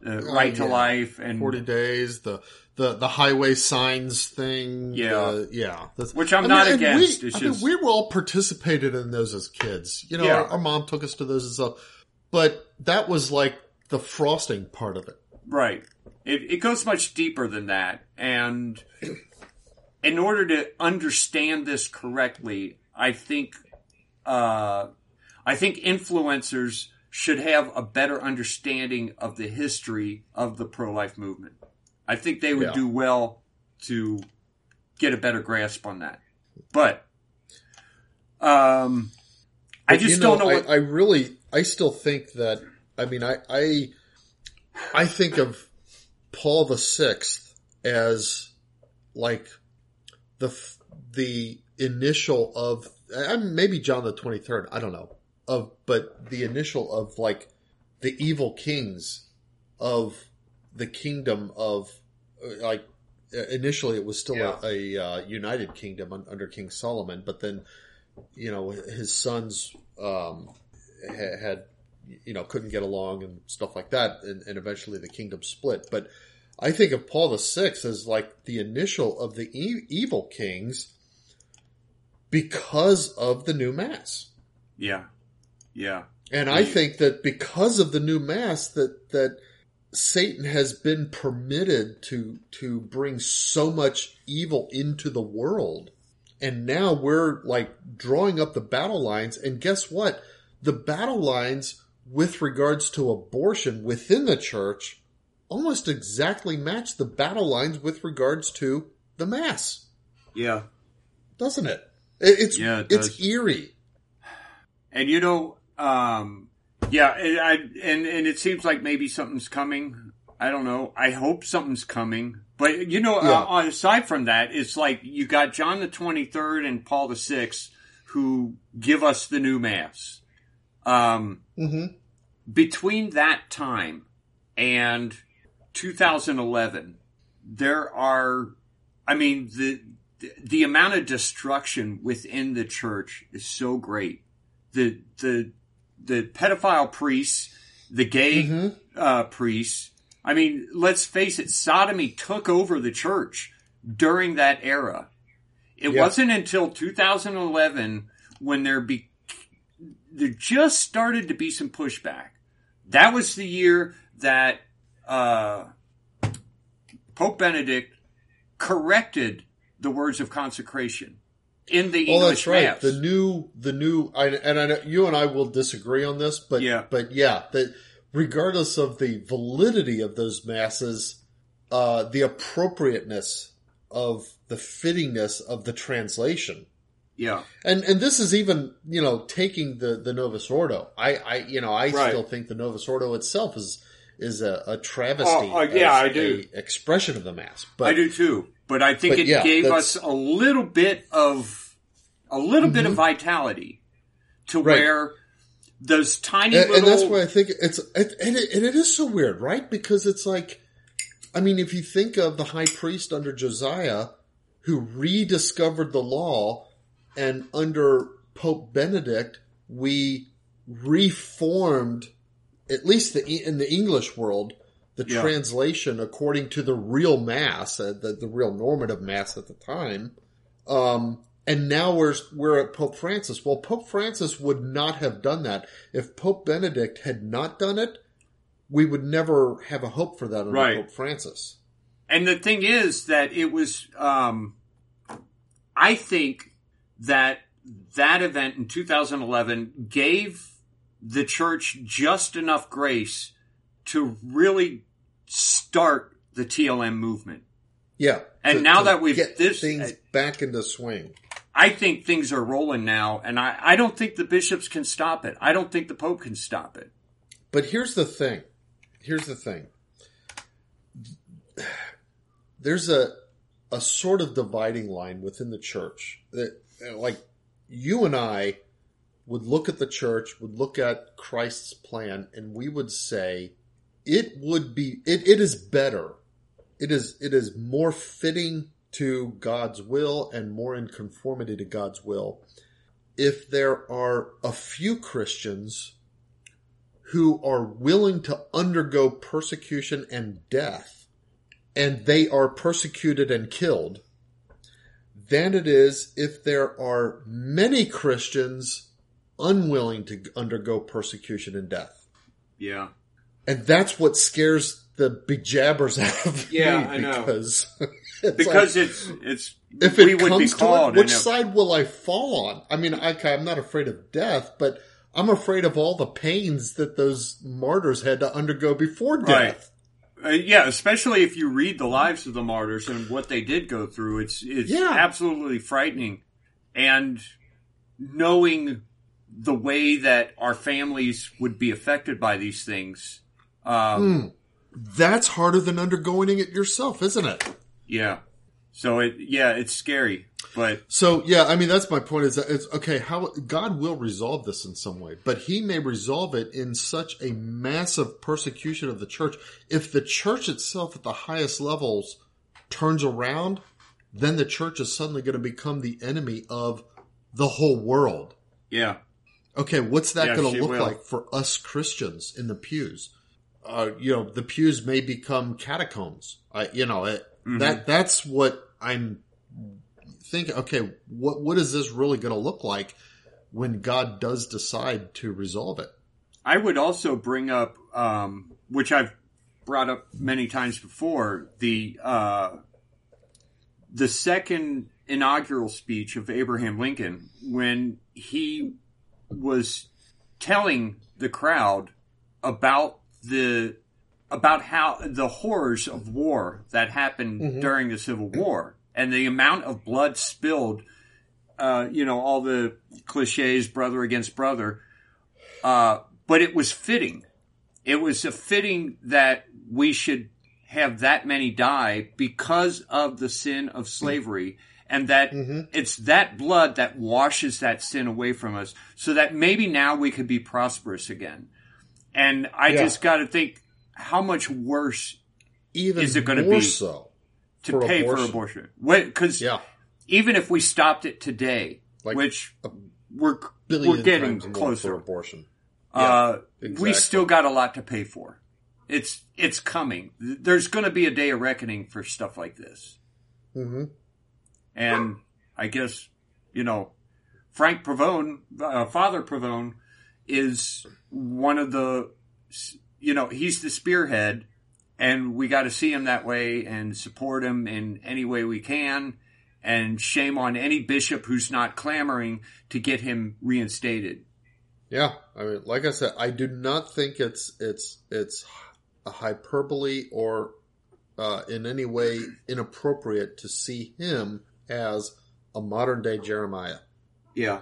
uh, Right to yeah. Life, and Forty days, the the the highway signs thing. Yeah. yeah. That's- Which I'm I not and against, We, it's I mean, we were all participated in those as kids. You know, Yeah. our, our mom took us to those and stuff, but that was like the frosting part of it. Right. It, it goes much deeper than that. And in order to understand this correctly, I think, uh, I think influencers should have a better understanding of the history of the pro-life movement. I think they would Yeah. do well to get a better grasp on that. But, um, I But, just you know, don't know what, I, I really, I still think that. I mean, I, I, I think of Paul the Sixth as like the the initial of maybe John the Twenty Third. I don't know of, but the initial of like the evil kings of the kingdom of uh, like uh, initially it was still Yeah. a, a uh, united kingdom under King Solomon, but then you know his sons um, had you know couldn't get along and stuff like that, and, and eventually the kingdom split. But I think of Paul the Sixth as like the initial of the e- evil kings because of the new mass. yeah, yeah, And I think that because of the new mass, that that Satan has been permitted to to bring so much evil into the world. And now we're like drawing up the battle lines and guess what? The battle lines with regards to abortion within the church almost exactly match the battle lines with regards to the mass. Yeah. Doesn't it? It- It's Yeah, it it's eerie. And you know, um, yeah, and I, and, and it seems like maybe something's coming. I don't know. I hope something's coming. But you know, Yeah. uh, aside from that, it's like you got John the 23rd and Paul the 6th who give us the new mass. Um, hmm between that time and 2011, there are, I mean, the, the amount of destruction within the church is so great. The, the, the pedophile priests, the gay, Mhm. uh, priests. I mean, let's face it, sodomy took over the church during that era. It Yeah. wasn't until 2011 when there be, there just started to be some pushback. That was the year that uh, Pope Benedict corrected the words of consecration in the English that's right. Mass. The new, the new, I, and I know you and I will disagree on this, but Yeah. but yeah, that regardless of the validity of those masses, uh, the appropriateness of the fittingness of the translation, yeah, and and this is even you know taking the the Novus Ordo. I I you know I Right. still think the Novus Ordo itself is is a, a travesty. Oh, oh, yeah, as I do. expression of the mass, but I do too. But I think but it yeah, gave us a little bit of a little bit of vitality to Mm-hmm. Right. where those tiny and, little and that's why I think it's it, and, it, and it is so weird, right? Because it's like, I mean, if you think of the high priest under Josiah, who rediscovered the law, and under Pope Benedict, we reformed, at least the, in the English world, the Yeah. translation according to the real mass, uh, the, the real normative mass at the time. Um, and now we're we're at Pope Francis. Well, Pope Francis would not have done that if Pope Benedict had not done it. We would never have a hope for that under Right. Pope Francis. And the thing is that it was, um, I think that that event in 2011 gave the church just enough grace to really start the TLM movement. Yeah, And now that we've- get this- things uh, back into swing. I think things are rolling now, and I, I don't think the bishops can stop it. I don't think the Pope can stop it. But here's the thing. Here's the thing. There's a a sort of dividing line within the church that like you and I would look at the church, would look at Christ's plan, and we would say it would be it, it is better. It is it is more fitting to God's will and more in conformity to God's will if there are a few Christians who are willing to undergo persecution and death, and they are persecuted and killed, than it is if there are many Christians unwilling to undergo persecution and death. Yeah. And that's what scares the bejabbers out of Yeah, me I know. because (laughs) it's Because like, it's, it's, if we it would be comes to called. it, which side will I fall on? I mean, okay, I'm not afraid of death, but I'm afraid of all the pains that those martyrs had to undergo before death. Uh, yeah, especially if you read the lives of the martyrs and what they did go through, it's it's Yeah. absolutely frightening. And knowing the way that our families would be affected by these things, um, That's harder than undergoing it yourself, isn't it? yeah. So it, yeah, it's scary, but So yeah, I mean that's my point. Is that it's okay? How God will resolve this in some way, but He may resolve it in such a massive persecution of the church. If the church itself at the highest levels turns around, then the church is suddenly going to become the enemy of the whole world. yeah, Okay, what's that Yeah, going to look will. like for us Christians in the pews? Uh, you know, the pews may become catacombs. I, you know, it, Mm-hmm. that that's what I'm thinking. Okay, what what is this really going to look like when God does decide to resolve it? I would also bring up, um, which I've brought up many times before. The uh, the second inaugural speech of Abraham Lincoln, when he was telling the crowd about the about how the horrors of war that happened Mm-hmm. during the Civil War and the amount of blood spilled. Uh, you know all the cliches, brother against brother. Uh, but it was fitting. It was a fitting that we should have that many die because of the sin of slavery and that it's that blood that washes that sin away from us so that maybe now we could be prosperous again. And I Yeah. just got to think how much worse Even Is it gonna more be so? to For pay abortion. for abortion. Because Yeah, even if we stopped it today, Like which we're, we're getting closer. abortion. Uh, exactly. we still got a lot to pay for. It's it's coming. There's going to be a day of reckoning for stuff like this. hmm And I guess you know, Frank Pavone, uh, Father Pavone, is one of the, you know, he's the spearhead, and we got to see him that way and support him in any way we can. And shame on any bishop who's not clamoring to get him reinstated. Yeah, I mean, like I said, I do not think it's it's it's a hyperbole or uh, in any way inappropriate to see him as a modern day Jeremiah. Yeah.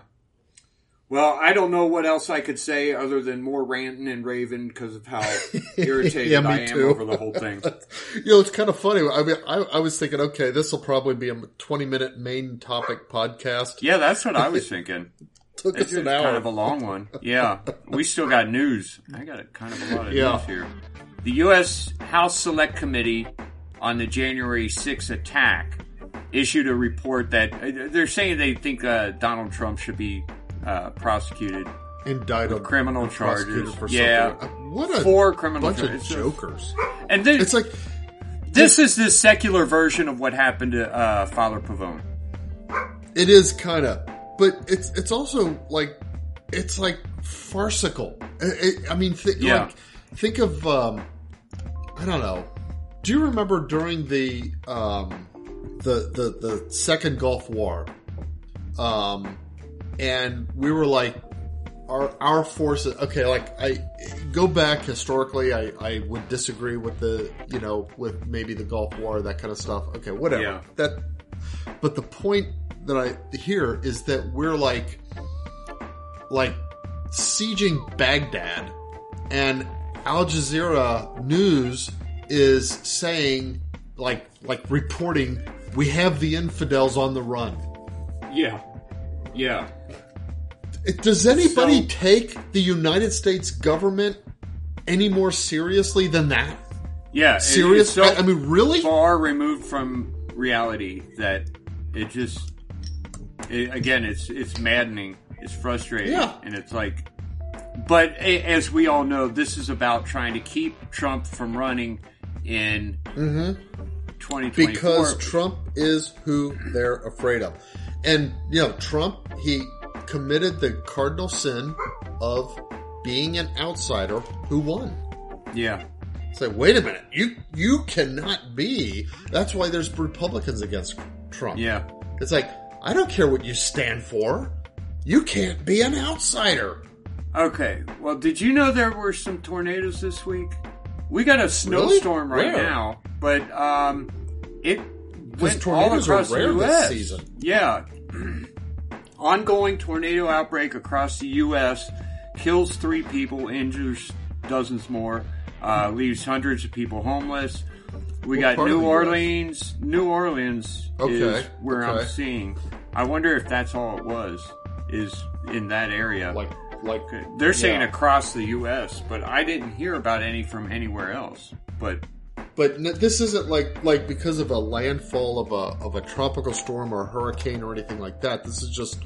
Well, I don't know what else I could say other than more ranting and raving because of how (laughs) irritated Yeah, I am too. over the whole thing. (laughs) You know, it's kind of funny. I mean, I, I was thinking, okay, this will probably be a twenty-minute main topic podcast. Yeah, that's what I was (laughs) thinking. Took It's us an hour. kind of a long one. Yeah, we still got news. I got a, kind of a lot of Yeah. news here. The U.S. House Select Committee on the January 6th attack issued a report that uh, they're saying they think uh, Donald Trump should be uh, prosecuted Indicted, on criminal charges. For Yeah. something. Uh, what a for criminal bunch of charges. jokers. And then It's like this is the secular version of what happened to uh, Father Pavone. It is kind of, but it's it's also like it's like farcical. I, I- I mean, th- Yeah. like think of um, I don't know. Do you remember during the um, the the the second Gulf War, um, and we were like our our forces okay like i go back historically i i would disagree with the you know with maybe the gulf war that kind of stuff okay whatever Yeah. that but the point that i hear is that we're like like sieging baghdad and al jazeera news is saying like like reporting we have the infidels on the run Yeah, yeah. Does anybody So- take the United States government any more seriously than that? Yeah, Serious? So I, I mean, really? far removed from reality that it just, it, again, it's it's maddening. It's frustrating, Yeah. and it's like, but as we all know, this is about trying to keep Trump from running in Mm-hmm. 2024. Because Trump is who they're afraid of. And, you know, Trump, he committed the cardinal sin of being an outsider who won. yeah, Say, wait a minute, you you cannot be. That's why there's Republicans against Trump. yeah, It's like, I don't care what you stand for. You can't be an outsider. Okay. Well, did you know there were some tornadoes this week? We got a snowstorm right Where? now, but um, it went all tornadoes are across rare the this U.S. season. Yeah. (clears throat) Ongoing tornado outbreak across the U.S. kills three people, injures dozens more, uh, leaves hundreds of people homeless. We What got New the US? Orleans. New Orleans is Okay, where I'm seeing. I wonder if that's all it was. Is in that area. Like, like They're saying Yeah. across the U.S., but I didn't hear about any from anywhere else. But But this isn't like like because of a landfall of a of a tropical storm or a hurricane or anything like that. This is just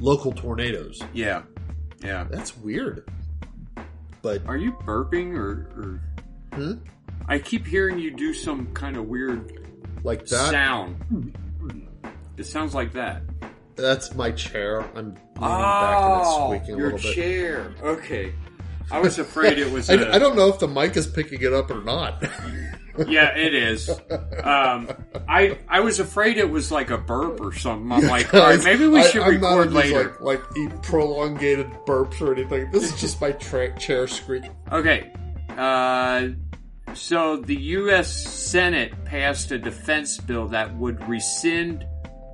local tornadoes. yeah, yeah. That's weird. But Are you burping or? or... Hmm? I keep hearing you do some kind of weird like that, sound. It sounds like that. that's my chair. I'm leaning back and it's Oh, squeaking a little bit. Your chair. Okay. I was afraid it was. (laughs) I a- I don't know if the mic is picking it up or not. (laughs) yeah, it is. Um, I I was afraid it was like a burp or something. I'm like, (laughs) all right, maybe we I- should not record later. Like, like prolongated burps or anything. This is just my tra- chair squeak. Okay. Uh, so the U.S. Senate passed a defense bill that would rescind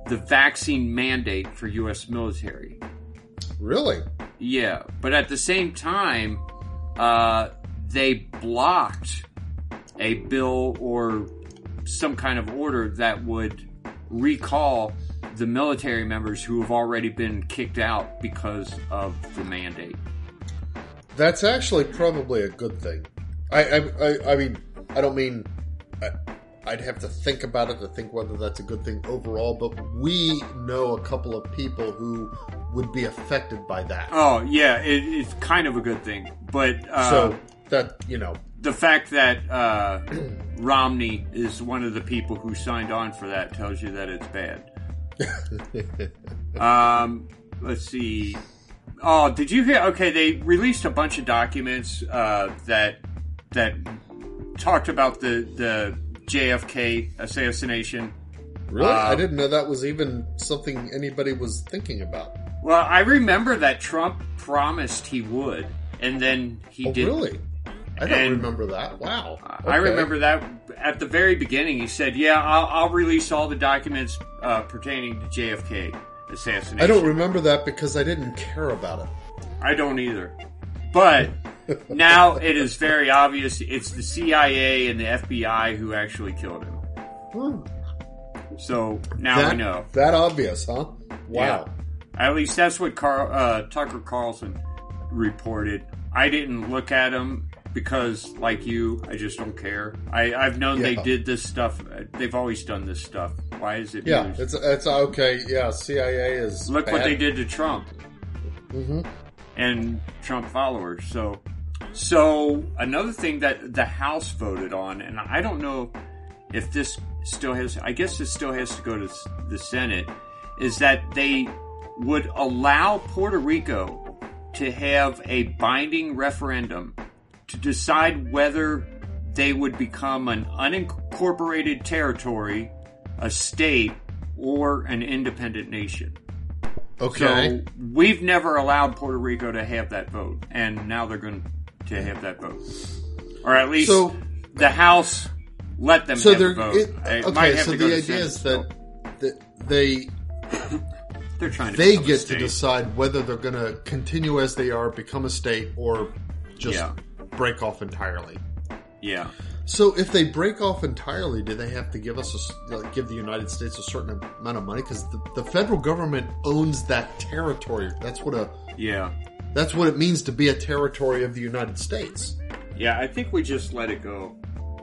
the vaccine mandate for U.S. military. Really? Yeah, but at the same time, uh, they blocked a bill or some kind of order that would recall the military members who have already been kicked out because of the mandate. That's actually probably a good thing. I, I, I, I mean, I don't mean I, I'd have to think about it to think whether that's a good thing overall, but we know a couple of people who would be affected by that. Oh, yeah, it, it's kind of a good thing. But uh, so that you know, the fact that uh, (clears throat) Romney is one of the people who signed on for that tells you that it's bad. (laughs) um, let's see. Oh, did you hear? Okay, they released a bunch of documents uh, that that talked about the the JFK assassination. really, Uh, I didn't know that was even something anybody was thinking about. Well, I remember that Trump promised he would, and then he Oh, did. really? I don't And- remember that. Wow. I remember that at the very beginning. He said, "Yeah, I'll, I'll release all the documents uh, pertaining to JFK assassination." I don't remember that because I didn't care about it. I don't either. But now it is very obvious it's the CIA and the FBI who actually killed him. Hmm. So now that, we know. That obvious, huh? Wow. At least that's what Carl, uh, Tucker Carlson reported. I didn't look at him because, like you, I just don't care. I, I've known they did this stuff. They've always done this stuff. Why is it Yeah, news? it's it's okay. Yeah, CIA is Look what they did to Trump hmm and Trump followers. So, so another thing that the House voted on, and I don't know if this still has. I guess this still has to go to the Senate. Is that they would allow Puerto Rico to have a binding referendum to decide whether they would become an unincorporated territory, a state, or an independent nation. Okay. So we've never allowed Puerto Rico to have that vote, and now they're going to have that vote, or at least So- the House let them so have the vote. it, It might okay. have So to the to idea Senate is that, that they (coughs) they're trying to they a get to decide whether they're going to continue as they are, become a state, or just Yeah. break off entirely. Yeah, So if they break off entirely, do they have to give us a, like, give the United States a certain amount of money? Because the, the federal government owns that territory. That's what a yeah, that's what it means to be a territory of the United States. yeah. I think we just let it go.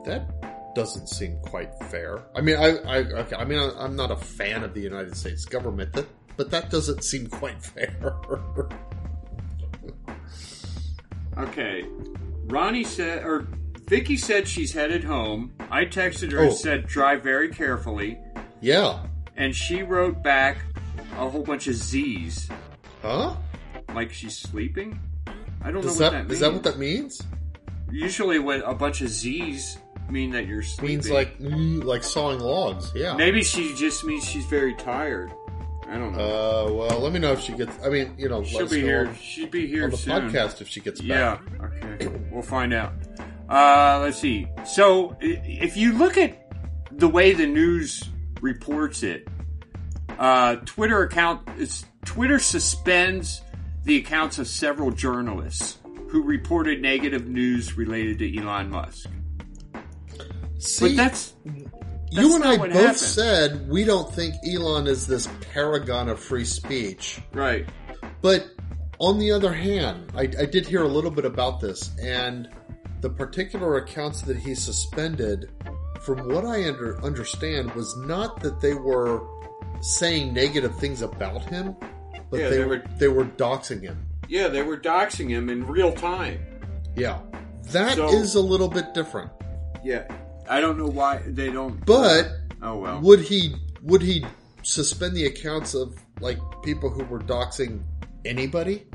That doesn't seem quite fair. I mean, I, I okay. I mean, I, I'm not a fan of the United States government, that, but that doesn't seem quite (laughs) fair. Okay, Ronnie said, or Vicky said she's headed home. I texted her Oh. and said drive very carefully, yeah. and she wrote back a whole bunch of Z's, Huh? Like she's sleeping. I don't Does know what that, is that what that means? Usually, when a bunch of Z's mean that you're sleeping. Means like mm, like sawing logs. Yeah. maybe she just means she's very tired. I don't know. Uh, well, let me know if she gets. I mean, you know, She'll be here. She'll be here on the soon. podcast if she gets back. Yeah. Okay. We'll find out. Uh, let's see. So, if you look at the way the news reports it, uh, Twitter account is Twitter suspends the accounts of several journalists who reported negative news related to Elon Musk. See, But that's you and I both happened. said we don't think Elon is this paragon of free speech. right. But on the other hand, I, I did hear a little bit about this, and the particular accounts that he suspended, from what I under, understand, was not that they were saying negative things about him, but Yeah, they, they were they were doxing him. Yeah, they were doxing him in real time. Yeah, that is So- a little bit different. Yeah. I don't know why they don't. Uh, but oh well. would he would he suspend the accounts of like people who were doxing anybody?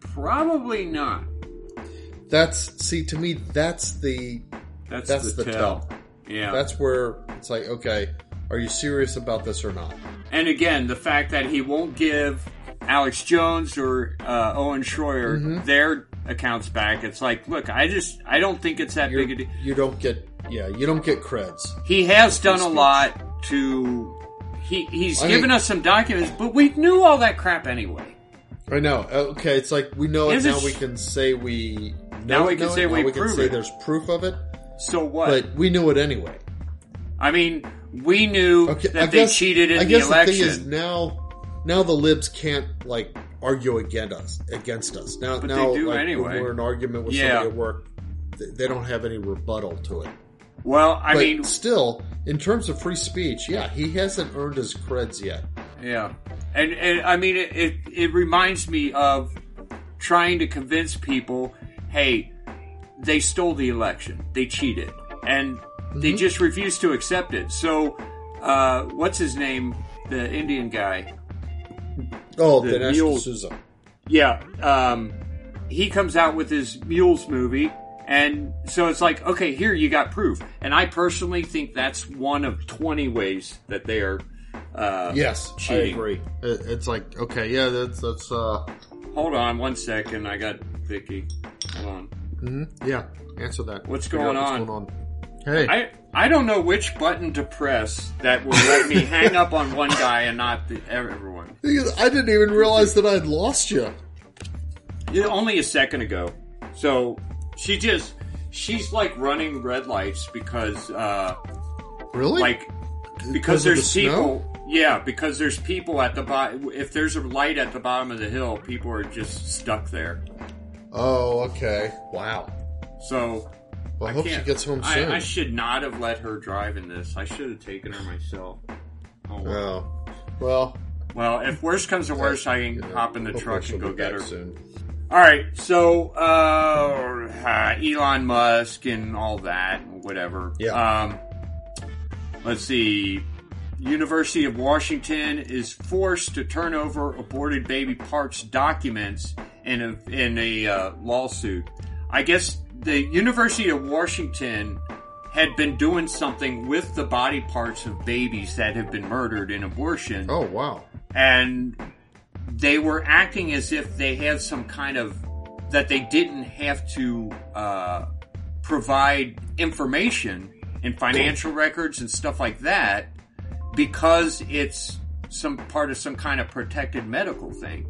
Probably not. That's see to me that's the That's, that's the, the tell. tell. Yeah. that's where it's like okay, are you serious about this or not? and again, the fact that he won't give Alex Jones or uh, Owen Schroyer Mm-hmm. their accounts back. It's like, look, I just I don't think it's that You're, big a deal. you don't get yeah, you don't get creds. He has done a lot to. He, he's I given mean- us some documents, but we knew all that crap anyway. I know. Okay, it's like we know it now. sh- we can say we Now we can say it, now we we can say it. there's proof of it, So what? but we knew it anyway. I mean, we knew Okay, that they cheated in the election. the thing is now, now the libs can't like argue against us. Against us now. But they now, do like, anyway. When we're in an argument with Yeah. somebody at work, they, don't have any rebuttal to it. well, I but mean, still, in terms of free speech, yeah, he hasn't earned his creds yet. Yeah, and and I mean it, it. It reminds me of trying to convince people, hey, they stole the election, they cheated, and they just refuse to accept it. So, uh, what's his name? The Indian guy. Oh, The Dinesh mule- D'Souza. Yeah, um, he comes out with his Mules movie, and so it's like, okay, here you got proof. And I personally think that's one of twenty ways that they are. Uh, Yes, cheating. I agree. It, it's like okay, yeah, that's that's uh, Hold on one second. I got Vicky. Hold on. mhm, yeah. Answer that. What's going on? What's going on? Hey, I I don't know which button to press that will let me (laughs) hang up on one guy and not the, everyone. I didn't even realize that I'd lost you. Yeah, only a second ago. So she just she's like running red lights because uh Really? like because Because there's the people. Yeah, because there's people at the bottom. If there's a light at the bottom of the hill, people are just stuck there. oh, okay. Wow. So Well, I, hope she gets home soon. I should not have let her drive in this. I should have taken her myself. Oh, well. oh, well. Well, if worst comes to worst, I can hop in the truck and go get her. soon. All right, so uh, uh, Elon Musk and all that, whatever. Yeah. Um, let's see. University of Washington is forced to turn over aborted baby parts documents in a in a uh, lawsuit. I guess the University of Washington had been doing something with the body parts of babies that have been murdered in abortion. Oh, wow. and they were acting as if they had some kind of that they didn't have to uh, provide information and financial records and stuff like that because it's some part of some kind of protected medical thing.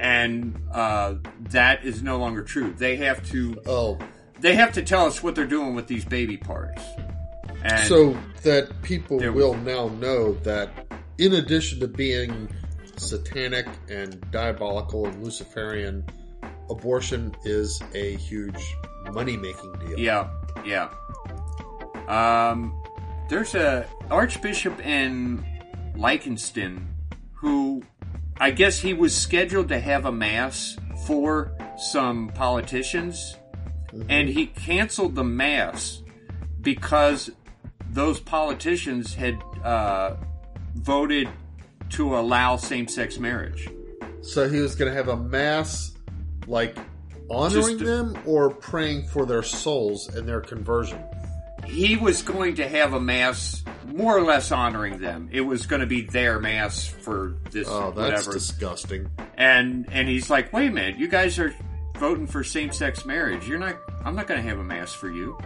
And uh, that is no longer true. They have to Oh, they have to tell us what they're doing with these baby parts and so that people will now know that in addition to being satanic and diabolical and Luciferian, abortion is a huge money making deal. Yeah, yeah. Um, there's a archbishop in Liechtenstein who, I guess he was scheduled to have a mass for some politicians, and he canceled the mass because those politicians had uh, voted to allow same-sex marriage. So he was going to have a mass, like honoring them or praying for their souls and their conversion. he was going to have a mass more or less honoring them. It was going to be their mass for this Oh, that's whatever. disgusting. and and he's like, "Wait a minute, you guys are voting for same-sex marriage. You're not I'm not going to have a mass for you."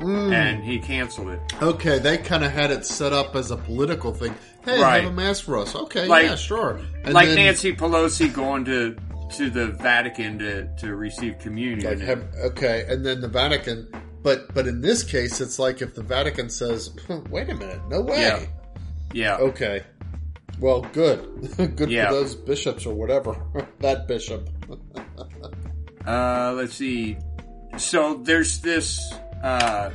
Hmm. And he canceled it. Okay, they kind of had it set up as a political thing. Hey, Right. have a mass for us. Okay, Like- yeah, sure. And like then, Nancy Pelosi going to to the Vatican to to receive communion. Like have, okay, and then the Vatican. But but in this case, it's like if the Vatican says, "Wait a minute, no way." Yeah. yeah. Okay. Well, good. (laughs) good Yeah. for those bishops or whatever. (laughs) that bishop. (laughs) Uh, let's see. So there's this. Uh,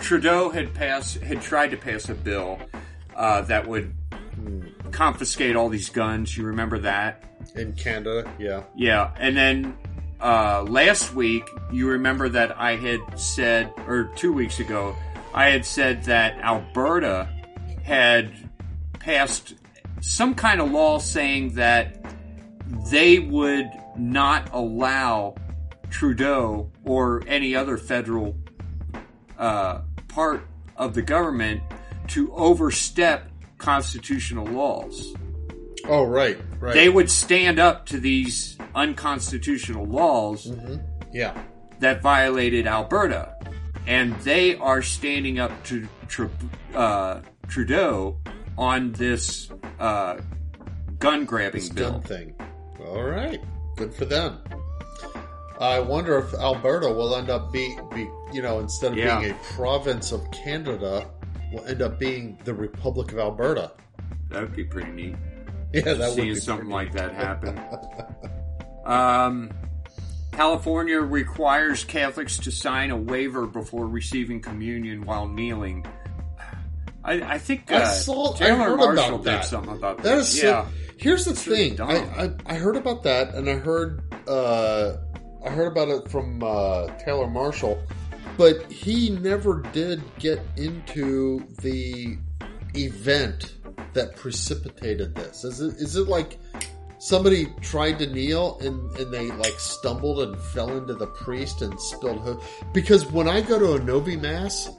Trudeau had passed, had tried to pass a bill uh, that would confiscate all these guns. You remember that? In Canada, yeah. Yeah. And then uh, last week, you remember that I had said, or two weeks ago, I had said that Alberta had passed some kind of law saying that they would not allow Trudeau or any other federal uh, part of the government to overstep constitutional laws. Oh, right, right. They would stand up to these unconstitutional laws yeah. that violated Alberta. And they are standing up to uh, Trudeau on this uh, gun grabbing This bill. gun thing. All right. Good for them. I wonder if Alberta will end up be, be you know, instead of Yeah. being a province of Canada, will end up being the Republic of Alberta. That would be pretty neat. Yeah, that would seeing be something like that happen. (laughs) um, California requires Catholics to sign a waiver before receiving communion while kneeling. I, I think I uh, saw- I Taylor heard about Marshall that. did something about That yeah. so. Here's the really thing. dumb. I, I I heard about that, and I heard uh, I heard about it from uh, Taylor Marshall, but he never did get into the event that precipitated this. Is it is it like somebody tried to kneel and and they like stumbled and fell into the priest and spilled because when I go to a Novi Mass.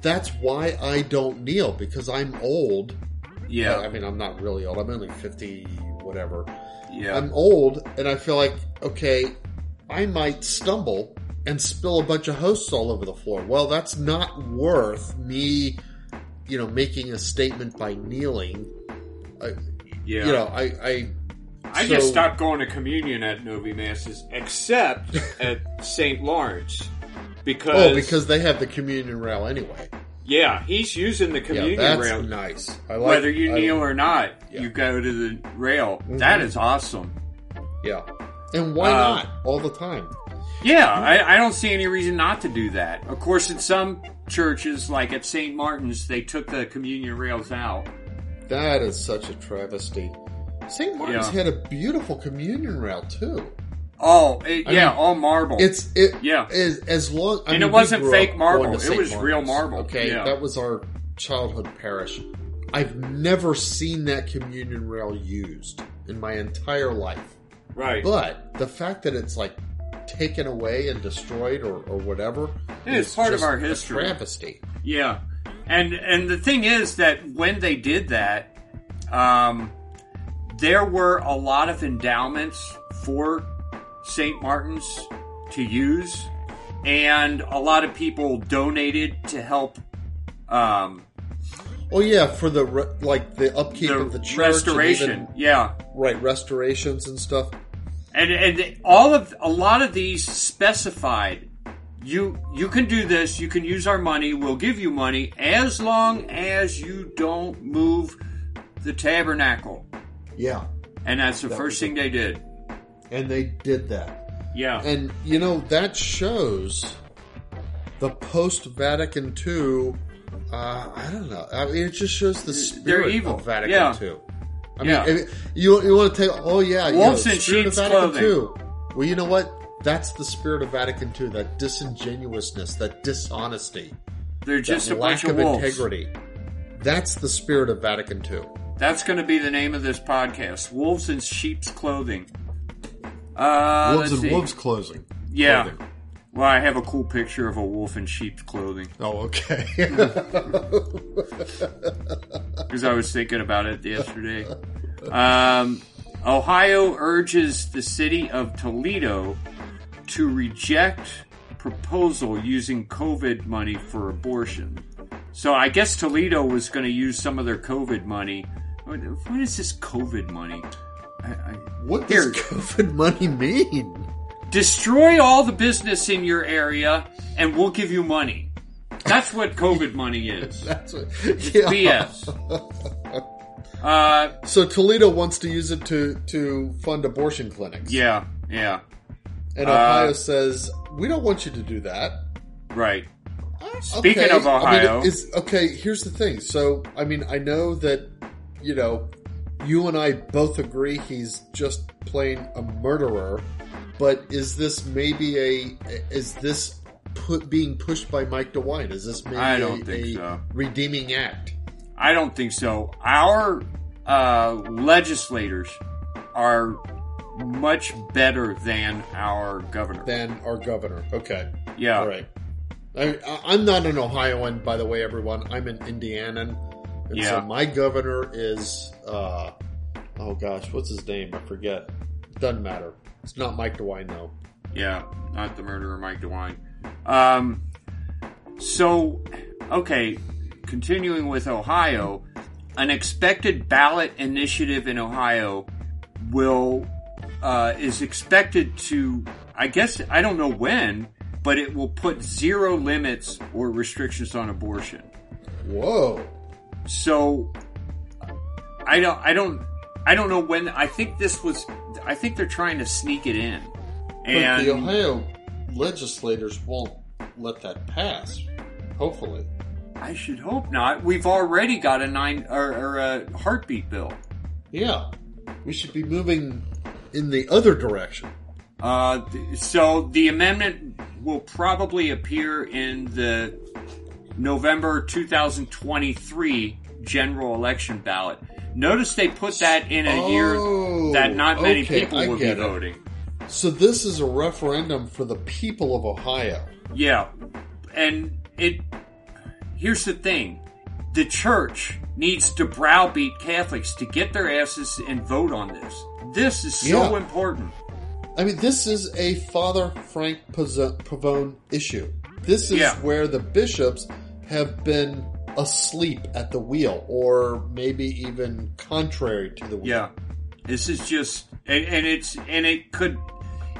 That's why I don't kneel because I'm old yeah, I mean, I'm not really old. I'm only 50, whatever. yeah, I'm old, and I feel like, okay, I might stumble and spill a bunch of hosts all over the floor. Well, that's not worth me, you know, making a statement by kneeling. I, yeah. You know, I, I, I so- just stopped going to communion at Novi Masses, except (laughs) at St. Lawrence, because oh, because they have the communion rail anyway. yeah, he's using the Yeah, communion that's rail. nice. I like, Whether you I- kneel or not, Yeah. Mm-hmm. you go to the rail. That is awesome. yeah, and why Uh, not all the time? Yeah, I, I don't see any reason not to do that. Of course, in some churches, like at St. Martin's, they took the communion rails out. That is such a travesty. St. Martin's Yeah. had a beautiful communion rail too. Oh, it, yeah, mean, all marble. It's it Yeah. as as long I And mean, it wasn't fake marble. It was real marble. Okay, Yeah. that was our childhood parish. I've never seen that communion rail used in my entire life. Right. But the fact that it's like taken away and destroyed or, or whatever it is part of our a history. travesty. Yeah, and and the thing is that when they did that, um, there were a lot of endowments for St. Martin's to use, and a lot of people donated to help um, Oh yeah, for the re- like the upkeep the, of the church, restoration. even- yeah, right? Restorations and stuff. and and all of a lot of these specified. You you can do this. You can use our money. We'll give you money as long as you don't move the tabernacle. Yeah, And that's the That first thing they did. and they did that. Yeah. And you know that shows the post Vatican II. Uh, I don't know. I mean, it just shows the spirit evil. of Vatican Yeah. II. I Yeah. mean, if you you want to take? Oh yeah, you Wolves know, in spirit of sheep's Vatican clothing. II. Well, you know what? That's the spirit of Vatican II. That disingenuousness, that dishonesty, They're just that a lack bunch of of integrity. That's the spirit of Vatican II. That's going to be the name of this podcast. Wolves in sheep's clothing. Uh, wolves let's and see. wolves clothing. Yeah. Clothing. Well, I have a cool picture of a wolf in sheep's clothing Oh, okay. (laughs) because I was thinking about it yesterday. Um, Ohio urges the city of Toledo to reject proposal using COVID money for abortion. So I guess Toledo was going to use some of their COVID money. What is this COVID money? I, I, what does Here. COVID money mean? Destroy all the business in your area, and we'll give you money. That's what COVID money is. (laughs) That's what, yeah. BS. (laughs) Uh, So Toledo wants to use it to to fund abortion clinics. yeah, yeah, And Uh, Ohio says we don't want you to do that. right. Speaking Okay, of Ohio, I mean, is okay. Here's the thing. So I mean, I know that you know you and I both agree he's just plain a murderer. But is this maybe a is this put being pushed by Mike DeWine? Is this maybe I don't a, think a so. redeeming act? I don't think so. Our uh, legislators are much better than our governor. Than our governor. Okay. yeah. All right. I, I'm not an Ohioan, by the way, everyone. I'm an Indianan. And Yeah. so my governor is, uh, oh gosh, what's his name? I forget. Doesn't matter. It's not Mike DeWine, though. Yeah, not the murderer Mike DeWine. Um, so, okay, continuing with Ohio, an expected ballot initiative in Ohio will uh, is expected to, I guess, I don't know when, but it will put zero limits or restrictions on abortion. Whoa. So, I don't, I don't, I don't know when. I think this was. I think they're trying to sneak it in. But And the Ohio legislators won't let that pass. Hopefully. I should hope not. We've already got a nine or, or a heartbeat bill. Yeah. We should be moving in the other direction. Uh, so the amendment will probably appear in the November 2023 general election ballot. Notice they put that in a Oh, year that oh, not many okay, people will be it. voting. So this is a referendum for the people of Ohio. Yeah. And it here's the thing. The church needs to browbeat Catholics to get their asses and vote on this. This is so Yeah. important. I mean, this is a Father Frank Pavone issue. This is Yeah. where the bishops have been asleep at the wheel, or maybe even contrary to the wheel. Yeah. This is just and, and it's and it could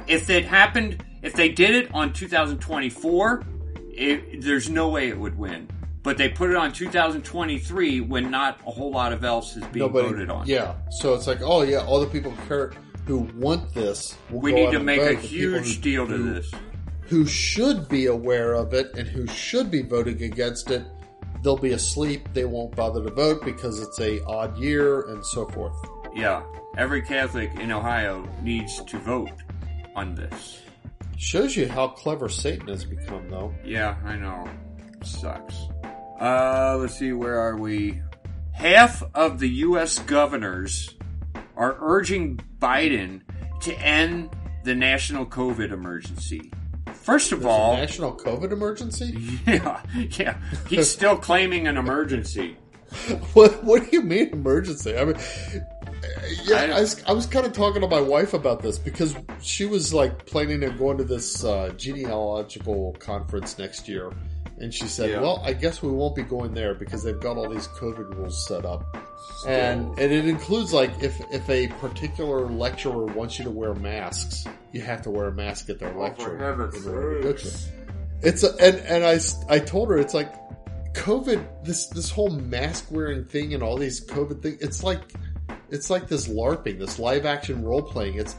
if it happened if they did it on 2024, it, there's no way it would win. But they put it on 2023 when not a whole lot of else is being Nobody, voted on. Yeah, so it's like, oh yeah, all the people who care, who want this. Will We need to make a huge deal to who- this. Who should be aware of it and who should be voting against it? They'll be asleep. They won't bother to vote because it's a odd year and so forth. Yeah. Every Catholic in Ohio needs to vote on this. Shows you how clever Satan has become, though. Yeah, I know. Sucks. Uh, let's see, where are we? Half of the U.S. governors are urging Biden to end the national COVID emergency. First of There's all, national COVID emergency. (laughs) yeah, yeah, he's still claiming an emergency. (laughs) What What do you mean emergency? I mean, yeah, I I, was, I was kind of talking to my wife about this because she was like planning on going to this uh, genealogical conference next year, and she said, Yeah. "Well, I guess we won't be going there because they've got all these COVID rules set up." And and it includes like if if a particular lecturer wants you to wear masks, you have to wear a mask at their oh, lecture. heaven's in order to go to sakes. It's a, and and I I told her it's like COVID this this whole mask wearing thing and all these COVID thing. It's like it's like this LARPing, this live action role playing. It's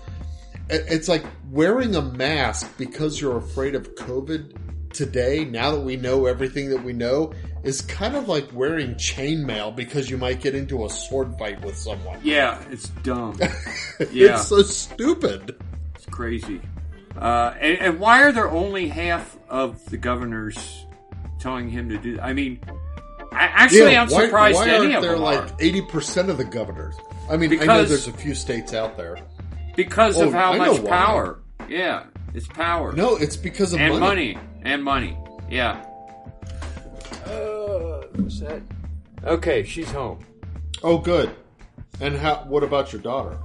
it's like wearing a mask because you're afraid of COVID today. Now that we know everything that we know, is kind of like wearing chainmail because you might get into a sword fight with someone. Yeah, it's dumb. (laughs) Yeah. It's so stupid. It's crazy. Uh, and, and why are there only half of the governors telling him to do? I mean, I, actually, I'm why- surprised why aren't of there them like eighty percent of the governors? I mean, I know Because- there's a few states out there. because Oh, of how I much why. power. Yeah, it's power No, it's because of and money. money. And money. Yeah. Uh, what's that? Okay, she's home. Oh, good. And how? What about your daughter?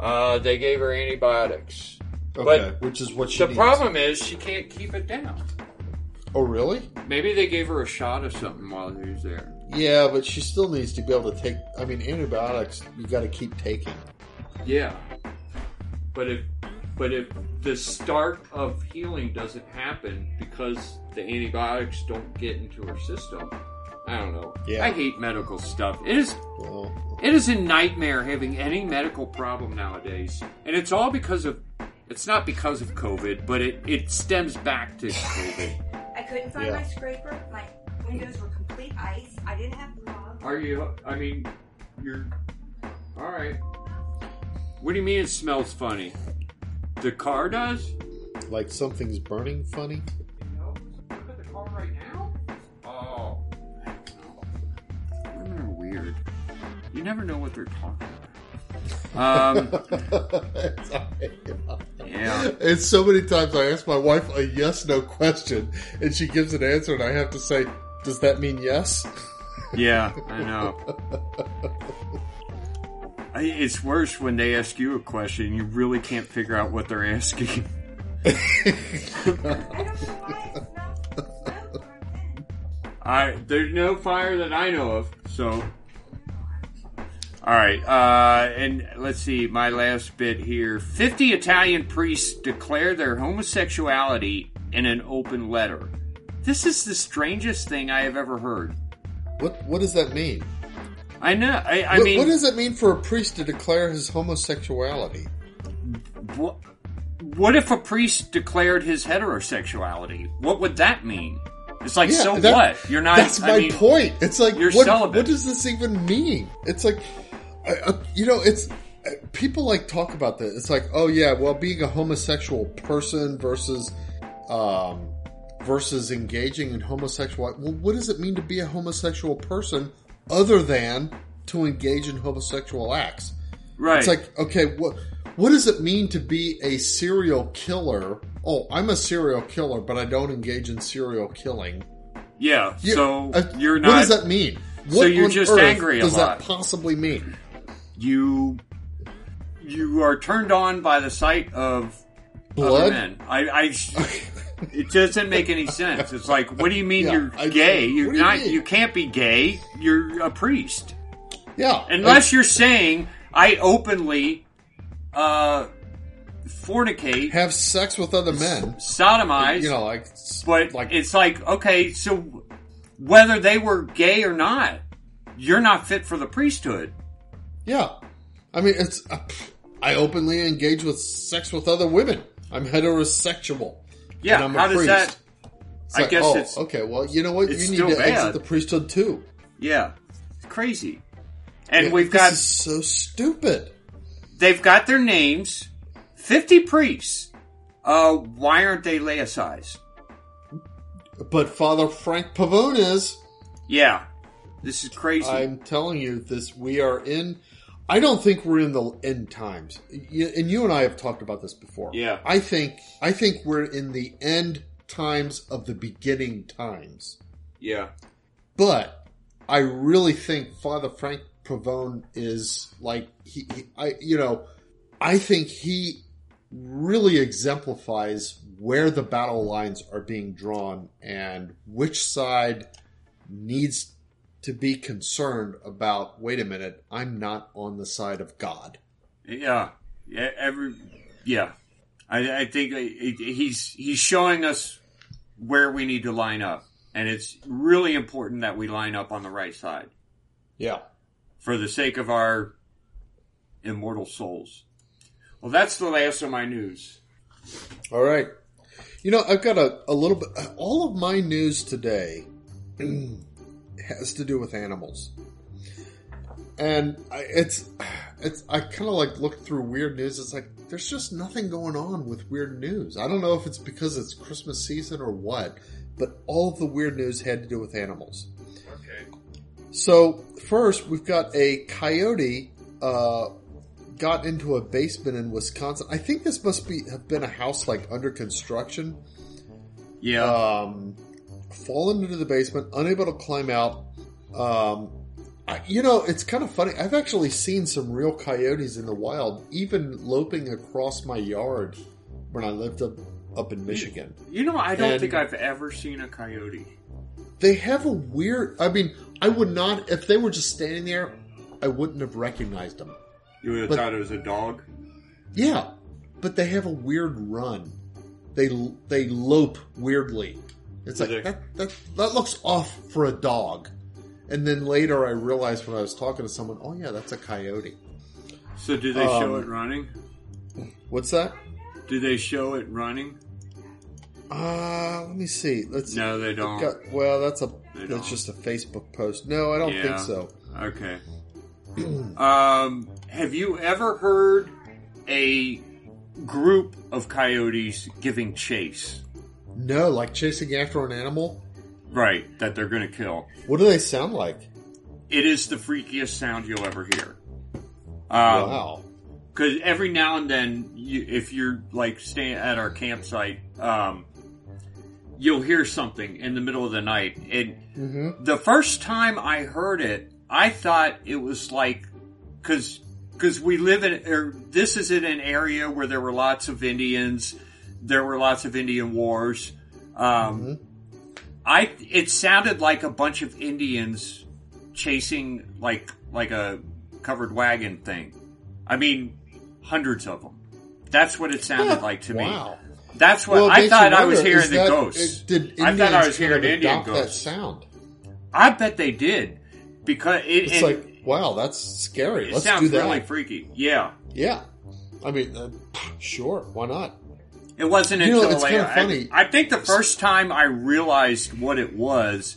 Uh, they gave her antibiotics. Okay, which is what she The needs. problem is she can't keep it down. Oh, really? Maybe they gave her a shot of something while she was there. Yeah, but she still needs to be able to take. I mean, antibiotics you got to keep taking. Yeah. But if but if the start of healing doesn't happen because the antibiotics don't get into her system, I don't know. Yeah. I hate medical stuff. It is Well, it is a nightmare having any medical problem nowadays. And it's all because of it's not because of COVID, but it, it stems back to (laughs) COVID. I couldn't find Yeah. my scraper. My windows were complete ice. I didn't have gloves. Are you I mean you're alright. What do you mean it smells funny? The car does? like something's burning funny. No, look at the car right now. Oh, women are weird. You never know what they're talking about. Um, (laughs) yeah. And so many times I ask my wife a yes no question and she gives an answer and I have to say, does that mean yes? Yeah, I know. (laughs) It's worse when they ask you a question you really can't figure out what they're asking. (laughs) I there's no fire that I know of. So, all right, uh, and let's see my last bit here. Fifty Italian priests declare their homosexuality in an open letter. This is the strangest thing I have ever heard. What what does that mean? I know. I, I what, mean, what does it mean for a priest to declare his homosexuality? What, what if a priest declared his heterosexuality? What would that mean? It's like, Yeah, so that- what? You're not. That's my mean, point. It's like you're what, celibate. what does this even mean? It's like I, I, you know, it's uh, people like talk about this. It's like, oh yeah, well, being a homosexual person versus um, versus engaging in homosexual. Well, what does it mean to be a homosexual person other than to engage in homosexual acts? Right. It's like, okay, what what does it mean to be a serial killer? Oh, I'm a serial killer, but I don't engage in serial killing. yeah. You- so uh, you're not. What does that mean? So you're just angry does lot. that possibly mean? you you are turned on by the sight of other Blood? men. I, I (laughs) (laughs) it doesn't make any sense. It's like, what do you mean Yeah, you're I- gay? You're you not. mean? You can't be gay. You're a priest. Yeah, Unless you're saying I openly uh fornicate, have sex with other men. sodomize, You know, like, but like it's like okay, so whether they were gay or not, you're not fit for the priesthood. yeah. I mean, it's uh, I openly engage with sex with other women. I'm heterosexual. Yeah, and I'm a how does priest. that? It's I like, guess oh, it's- okay. Well, you know what? You need to bad. exit the priesthood too. Yeah, it's crazy. And Yeah, we've this got is so stupid. they've got their names, fifty priests. Uh, why aren't they laicized? But Father Frank Pavone is. Yeah, this is crazy. I'm telling you, this we are in. I don't think we're in the end times, and you and I have talked about this before. Yeah. I think I think we're in the end times of the beginning times. yeah, But I really think Father Frank Pavone is like he, he I you know, I think he really exemplifies where the battle lines are being drawn and which side needs to be concerned about wait a minute, I'm not on the side of God. yeah, yeah. Every yeah, I, I think he's he's showing us where we need to line up, and it's really important that we line up on the right side Yeah. for the sake of our immortal souls. Well, that's the last of my news. All right. You know, I've got a, a little bit. All of my news today (clears throat) has to do with animals, and I, it's it's. I kind of like looked through weird news. It's like there's just nothing going on with weird news. I don't know if it's because it's Christmas season or what, but all of the weird news had to do with animals. Okay. So first, we've got a coyote uh, got into a basement in Wisconsin. I think this must be have been a house like under construction. Yeah. Um, fallen into the basement, unable to climb out. Um, I, you know, it's kind of funny. I've actually seen some real coyotes in the wild, even loping across my yard when I lived up up in Michigan. you know, I don't and- think I've ever seen a coyote. They have a weird. I mean, I would not if they were just standing there. I wouldn't have recognized them. You would have But- thought it was a dog. Yeah, but they have a weird run. They they lope weirdly. It's like that, that that looks off for a dog. And then later I realized when I was talking to someone, oh yeah, that's a coyote. So do they show Um, it running? What's that? Do they show it running? Uh, let me see. Let's No, they don't. got- well, that's a They that's don't. just a Facebook post. No, I don't Yeah. think so. Okay. (clears throat) um, have you ever heard a group of coyotes giving chase? No, like chasing after an animal. Right, that they're going to kill. What do they sound like? It is the freakiest sound you'll ever hear. Um, wow. because every now and then, you, if you're like staying at our campsite, um, you'll hear something in the middle of the night. And Mm-hmm. the first time I heard it, I thought it was like because because we live in or this is in an area where there were lots of Indians, there were lots of Indian wars. Um, I it sounded like a bunch of Indians chasing like like a covered wagon thing. I mean, hundreds of them. That's what it sounded like to me. That's what Well, I thought I was hearing the that- ghosts. Did I Indians thought I was hearing Indian adopt that sound? I bet they did because it, It's like, wow, that's scary. it Let's sounds do that. really freaky. Yeah, yeah. I mean, uh, sure, why not? It wasn't You know, until later. funny. I, I think the first time I realized what it was,